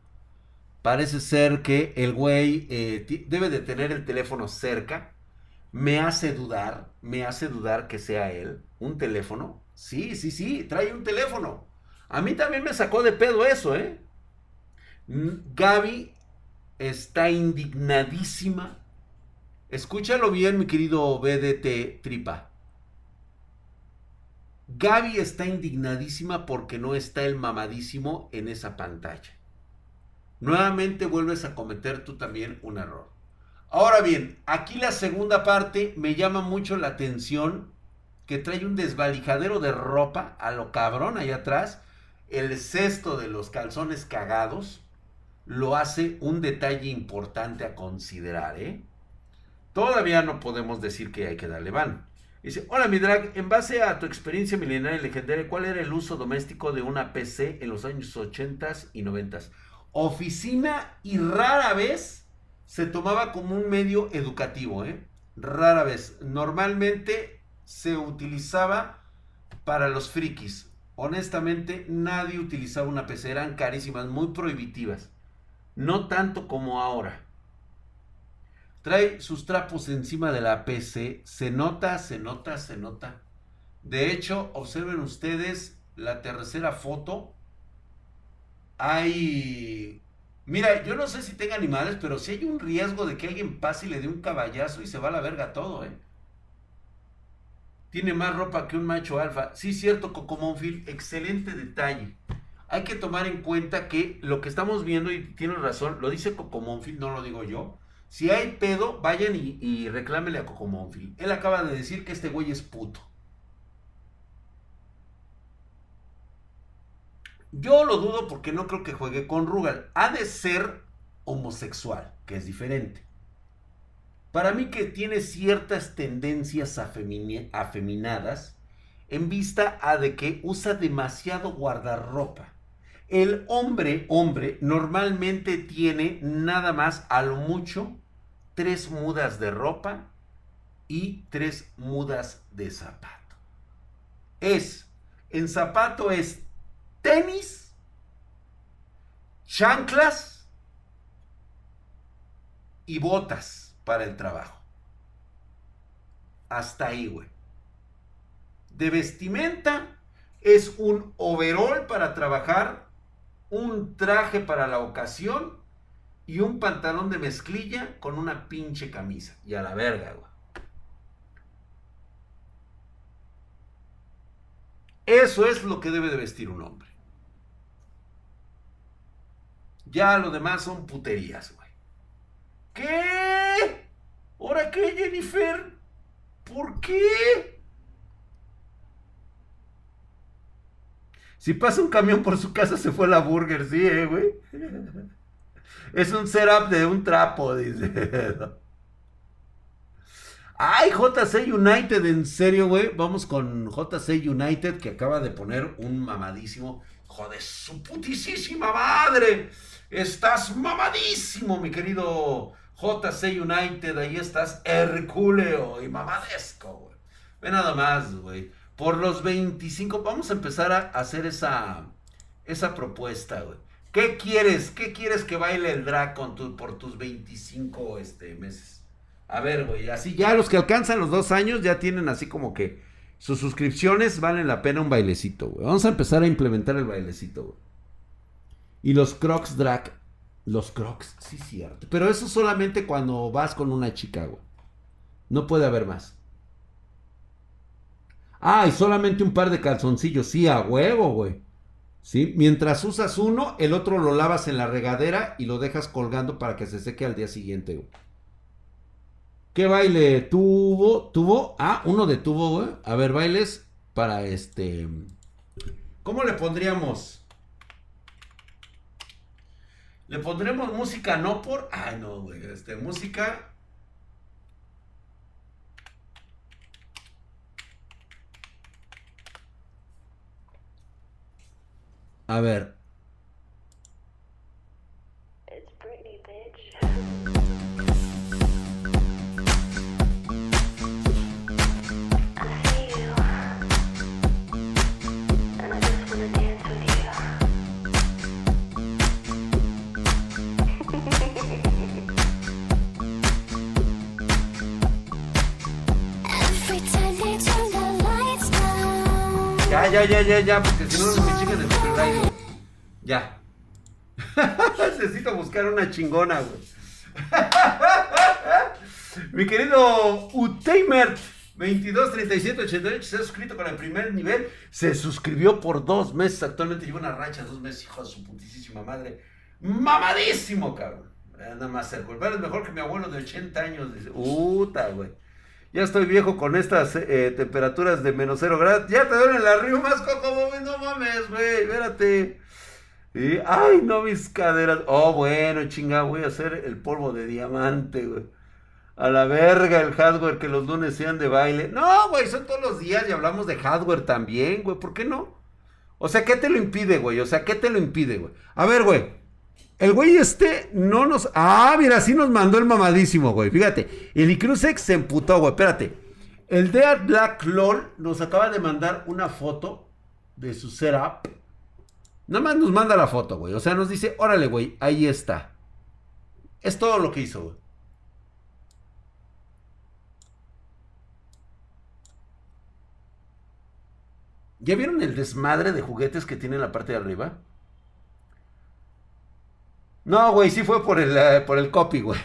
Parece ser que el güey eh, debe de tener el teléfono cerca. Me hace dudar, me hace dudar que sea él. ¿Un teléfono? Sí, sí, sí, trae un teléfono. A mí también me sacó de pedo eso, ¿eh? Gaby está indignadísima. Escúchalo bien, mi querido BDT Tripa. Gaby está indignadísima porque no está el mamadísimo en esa pantalla. Nuevamente vuelves a cometer tú también un error. Ahora bien, aquí la segunda parte me llama mucho la atención que trae un desvalijadero de ropa a lo cabrón allá atrás. El cesto de los calzones cagados lo hace un detalle importante a considerar, ¿eh? Todavía no podemos decir que hay que darle van. Dice, hola mi drag, en base a tu experiencia milenaria y legendaria, ¿cuál era el uso doméstico de una PC en los años 80 y 90? Oficina y rara vez se tomaba como un medio educativo, ¿eh? Rara vez. Normalmente se utilizaba para los frikis. Honestamente, nadie utilizaba una PC, eran carísimas, muy prohibitivas. No tanto como ahora. Trae sus trapos encima de la PC. Se nota, se nota, se nota. De hecho, observen ustedes la tercera foto. Hay... Mira, yo no sé si tenga animales, pero si hay un riesgo de que alguien pase y le dé un caballazo y se va a la verga todo, ¿eh? Tiene más ropa que un macho alfa. Sí, cierto, Cocomonfil. Excelente detalle. Hay que tomar en cuenta que lo que estamos viendo, y tiene razón, lo dice Cocomonfil, no lo digo yo si hay pedo, vayan y, reclámele a Coco Monfil. Él acaba de decir que este güey es puto. Yo lo dudo porque no creo que juegue con Rugal. Ha de ser homosexual, que es diferente. Para mí que tiene ciertas tendencias afeminadas en vista a de que usa demasiado guardarropa. El hombre, hombre, normalmente tiene nada más a lo mucho tres mudas de ropa y tres mudas de zapato. Es, en zapato es tenis, chanclas y botas para el trabajo. Hasta ahí, güey. De vestimenta es un overall para trabajar un traje para la ocasión y un pantalón de mezclilla con una pinche camisa. Y a la verga, güey. Eso es lo que debe de vestir un hombre. Ya lo demás son puterías, güey. ¿Qué? ¿Ahora qué, Jennifer? ¿Por qué? Si pasa un camión por su casa, se fue la burger, sí, eh, güey. Es un setup de un trapo, dice. Ay, JC United, en serio, güey. Vamos con JC United que acaba de poner un mamadísimo. Joder, su putisísima madre. Estás mamadísimo, mi querido JC United. Ahí estás hercúleo y mamadesco, güey. Ve nada más, güey por los 25, vamos a empezar a hacer esa, esa propuesta, güey. ¿Qué quieres? ¿Qué quieres que baile el drag con por tus 25 este, meses? A ver, güey, así ya los que alcanzan los dos años ya tienen así como que sus suscripciones valen la pena un bailecito, güey. Vamos a empezar a implementar el bailecito, güey. Y los crocs drag, los crocs, sí, cierto. Pero eso solamente cuando vas con una chica, güey. No puede haber más. Ah, y solamente un par de calzoncillos. Sí, a huevo, güey. ¿Sí? Mientras usas uno, el otro lo lavas en la regadera y lo dejas colgando para que se seque al día siguiente, güey. ¿Qué baile? ¿Tubo? ¿Tubo? Ah, uno de tubo, güey. A ver, bailes para este... ¿Cómo le pondríamos? Le pondremos música no por... Ay, no, güey. Este, música A ver. Ya, ya, ya, ya, ya, porque si no Necesito buscar una chingona, güey. Mi querido Utamer 223788 se ha suscrito con el primer nivel. Se suscribió por dos meses. Actualmente lleva una racha, dos meses, hijo de su putísima madre. Mamadísimo, cabrón. Nada más el golpear es mejor que mi abuelo de 80 años. Dice, puta, güey. Ya estoy viejo con estas eh, temperaturas de menos cero grados. Ya te duele la río más coco, no mames, güey. Espérate. Ay, no, mis caderas. Oh, bueno, chinga, voy a hacer el polvo de diamante, güey. A la verga el hardware, que los lunes sean de baile. No, güey, son todos los días y hablamos de hardware también, güey. ¿Por qué no? O sea, ¿qué te lo impide, güey? O sea, ¿qué te lo impide, güey? A ver, güey. El güey este no nos... Ah, mira, sí nos mandó el mamadísimo, güey. Fíjate, el Icrusex se emputó, güey. Espérate. El Dead Black LOL nos acaba de mandar una foto de su setup. Nada más nos manda la foto, güey. O sea, nos dice, órale, güey, ahí está. Es todo lo que hizo, güey. ¿Ya vieron el desmadre de juguetes que tiene en la parte de arriba? No, güey, sí fue por el, eh, por el copy, güey.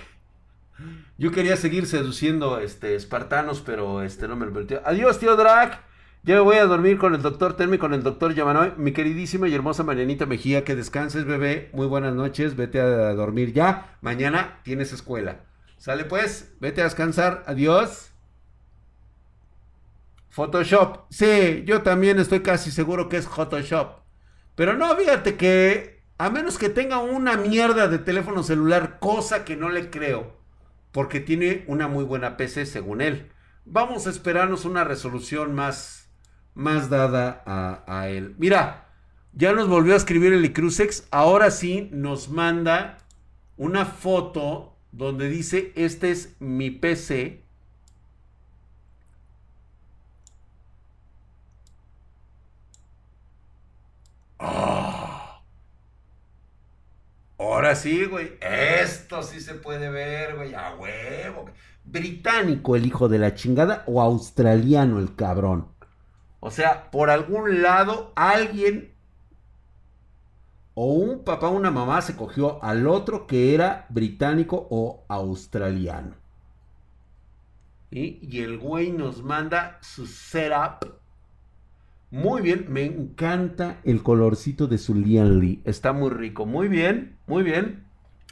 Yo quería seguir seduciendo este, espartanos, pero este no me lo permitió. Adiós, tío Drag. Ya me voy a dormir con el doctor Termi, con el doctor Yamanoy. Mi queridísima y hermosa Marianita Mejía, que descanses, bebé. Muy buenas noches. Vete a dormir ya. Mañana tienes escuela. Sale pues, vete a descansar. Adiós. Photoshop. Sí, yo también estoy casi seguro que es Photoshop. Pero no, fíjate que a menos que tenga una mierda de teléfono celular, cosa que no le creo, porque tiene una muy buena PC según él. Vamos a esperarnos una resolución más, más dada a, él. Mira, ya nos volvió a escribir el Icrusex. Ahora sí nos manda una foto donde dice, este es mi PC. ¡Ah! Ahora sí, güey. Esto sí se puede ver, güey. A huevo. Británico el hijo de la chingada o australiano el cabrón. O sea, por algún lado alguien o un papá o una mamá se cogió al otro que era británico o australiano. Y el güey nos manda su setup muy bien, me encanta el colorcito de su Lian Lee. Está muy rico. Muy bien, muy bien,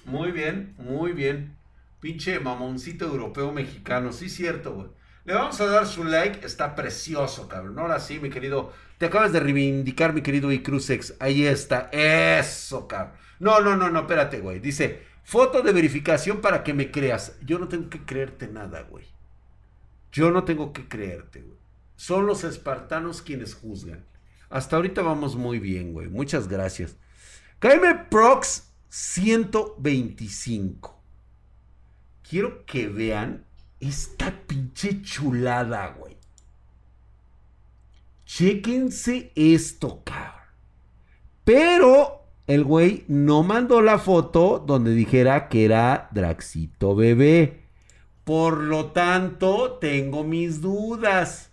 muy bien, muy bien. Pinche mamoncito europeo mexicano. Sí, cierto, güey. Le vamos a dar su like. Está precioso, cabrón. Ahora sí, mi querido. Te acabas de reivindicar, mi querido Icrusex. Ahí está. Eso, cabrón. No, no, no, no, espérate, güey. Dice, foto de verificación para que me creas. Yo no tengo que creerte nada, güey. Yo no tengo que creerte, güey. Son los espartanos quienes juzgan. Hasta ahorita vamos muy bien, güey. Muchas gracias. KM Prox 125. Quiero que vean esta pinche chulada, güey. Chéquense esto, cabrón. Pero el güey no mandó la foto donde dijera que era Draxito bebé. Por lo tanto, tengo mis dudas.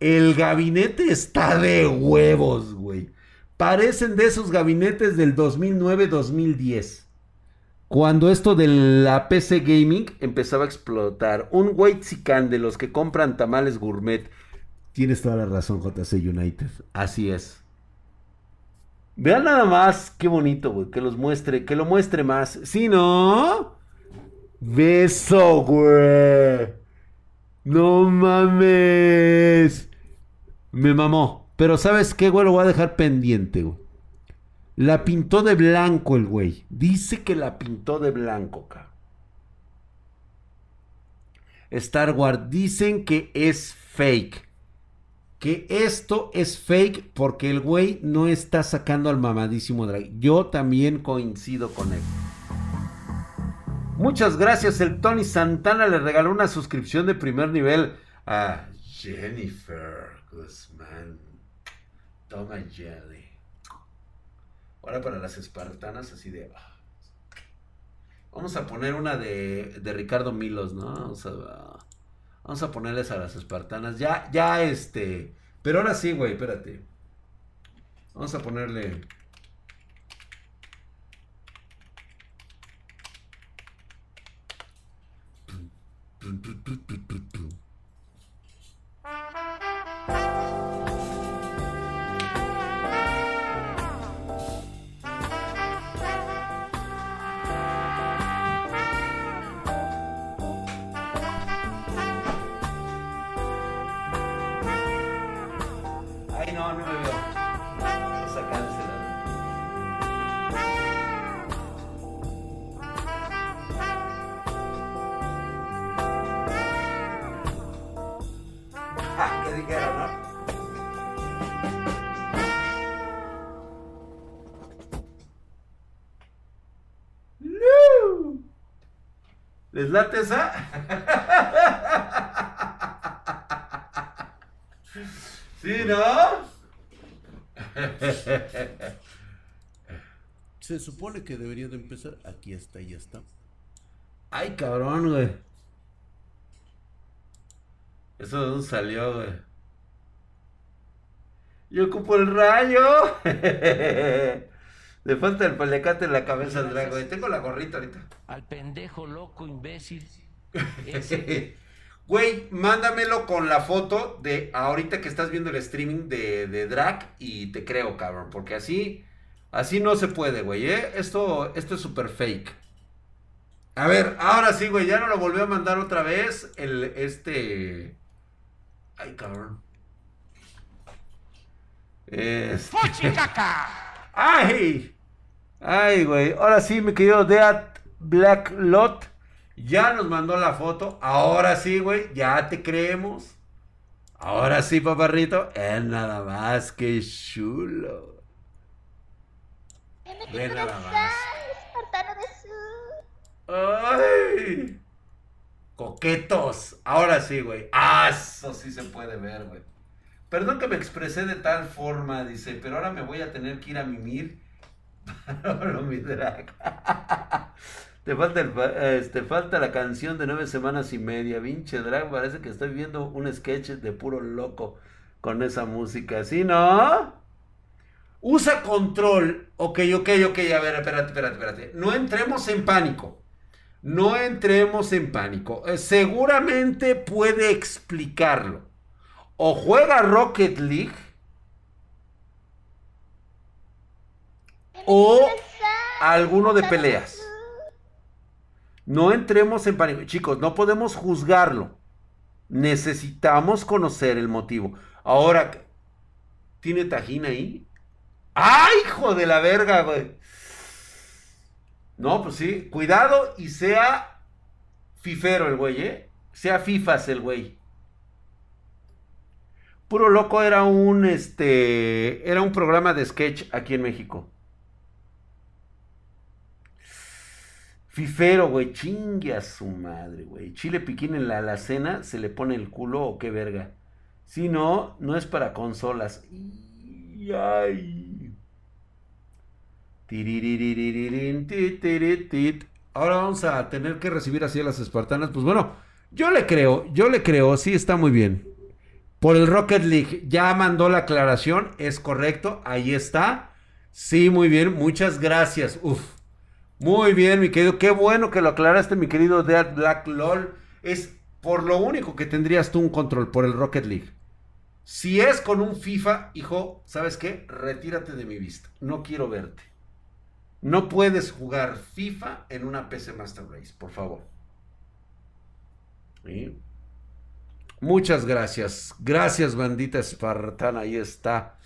El gabinete está de huevos, güey. Parecen de esos gabinetes del 2009-2010. Cuando esto de la PC Gaming empezaba a explotar. Un Weizican de los que compran tamales gourmet. Tienes toda la razón, JC United. Así es. Vean nada más qué bonito, güey. Que los muestre, que lo muestre más. Si no. Beso, güey. No mames. Me mamó. Pero ¿sabes qué, güey? Lo voy a dejar pendiente, güey. La pintó de blanco el güey. Dice que la pintó de blanco, cabrón. Star Wars dicen que es fake. Que esto es fake porque el güey no está sacando al mamadísimo drag. Yo también coincido con él. Muchas gracias. El Tony Santana le regaló una suscripción de primer nivel a Jennifer. Guzmán. Toma jelly. Ahora para las espartanas, así de. Ah. Vamos a poner una de, de Ricardo Milos, ¿no? Vamos a, vamos a ponerles a las espartanas. Ya, ya este. Pero ahora sí, güey, espérate. Vamos a ponerle... ¿Les late esa? ¿Sí, no? Se supone que debería de empezar. Aquí está, ya está. Ay, cabrón, güey. ¿Eso de dónde salió, güey? Yo ocupo el rayo. Le falta el palecate en la cabeza al drag, güey. Tengo la gorrita ahorita. Al pendejo loco imbécil. Ese. Güey, mándamelo con la foto de ahorita que estás viendo el streaming de, de drag y te creo, cabrón. Porque así, así no se puede, güey, ¿eh? Esto, esto es súper fake. A ver, ahora sí, güey, ya no lo volvió a mandar otra vez el, este... Ay, cabrón. Este... ¡Ay! ¡Ay, güey! Ahora sí, mi querido Deat Black Lot. Ya nos mandó la foto. Ahora sí, güey. Ya te creemos. Ahora sí, paparrito. Es nada más que chulo. Ve nada más. ¡Ay! Coquetos. Ahora sí, güey. Ah, eso sí se puede ver, güey. Perdón que me expresé de tal forma, dice, pero ahora me voy a tener que ir a mimir Te falta, el, este, falta la canción de nueve semanas y media. Vinche drag, parece que estoy viendo un sketch de puro loco con esa música. ¿Sí, no? Usa control. Ok, ok, ok. A ver, espérate, espérate, espérate. No entremos en pánico. No entremos en pánico. Eh, seguramente puede explicarlo. O juega Rocket League. O alguno de peleas. No entremos en pánico. Chicos, no podemos juzgarlo. Necesitamos conocer el motivo. Ahora, ¿tiene tajín ahí? ¡Ay, hijo de la verga, güey! No, pues sí. Cuidado y sea fifero el güey, ¿eh? Sea fifas el güey. Puro loco era un, este, era un programa de sketch aquí en México. Fifero, güey, chingue a su madre, güey. Chile piquín en la alacena, se le pone el culo o qué verga. Si no, no es para consolas. Y- ay. Ahora vamos a tener que recibir así a las espartanas. Pues bueno, yo le creo, yo le creo, sí está muy bien. Por el Rocket League, ya mandó la aclaración, es correcto, ahí está. Sí, muy bien, muchas gracias. Uf. Muy bien, mi querido. Qué bueno que lo aclaraste, mi querido Dead Black LOL. Es por lo único que tendrías tú un control, por el Rocket League. Si es con un FIFA, hijo, ¿sabes qué? Retírate de mi vista. No quiero verte. No puedes jugar FIFA en una PC Master Race, por favor. Muchas gracias. Gracias, bandita espartana. Ahí está.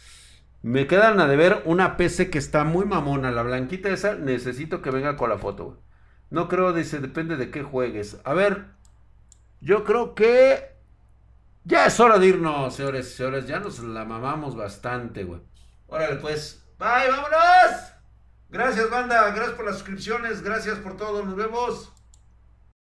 Me quedan a deber una PC que está muy mamona. La blanquita esa, necesito que venga con la foto. güey. No creo, dice, depende de qué juegues. A ver, yo creo que ya es hora de irnos, señores y señores. Ya nos la mamamos bastante, güey. Órale, pues. Bye, vámonos. Gracias, banda. Gracias por las suscripciones. Gracias por todo. Nos vemos.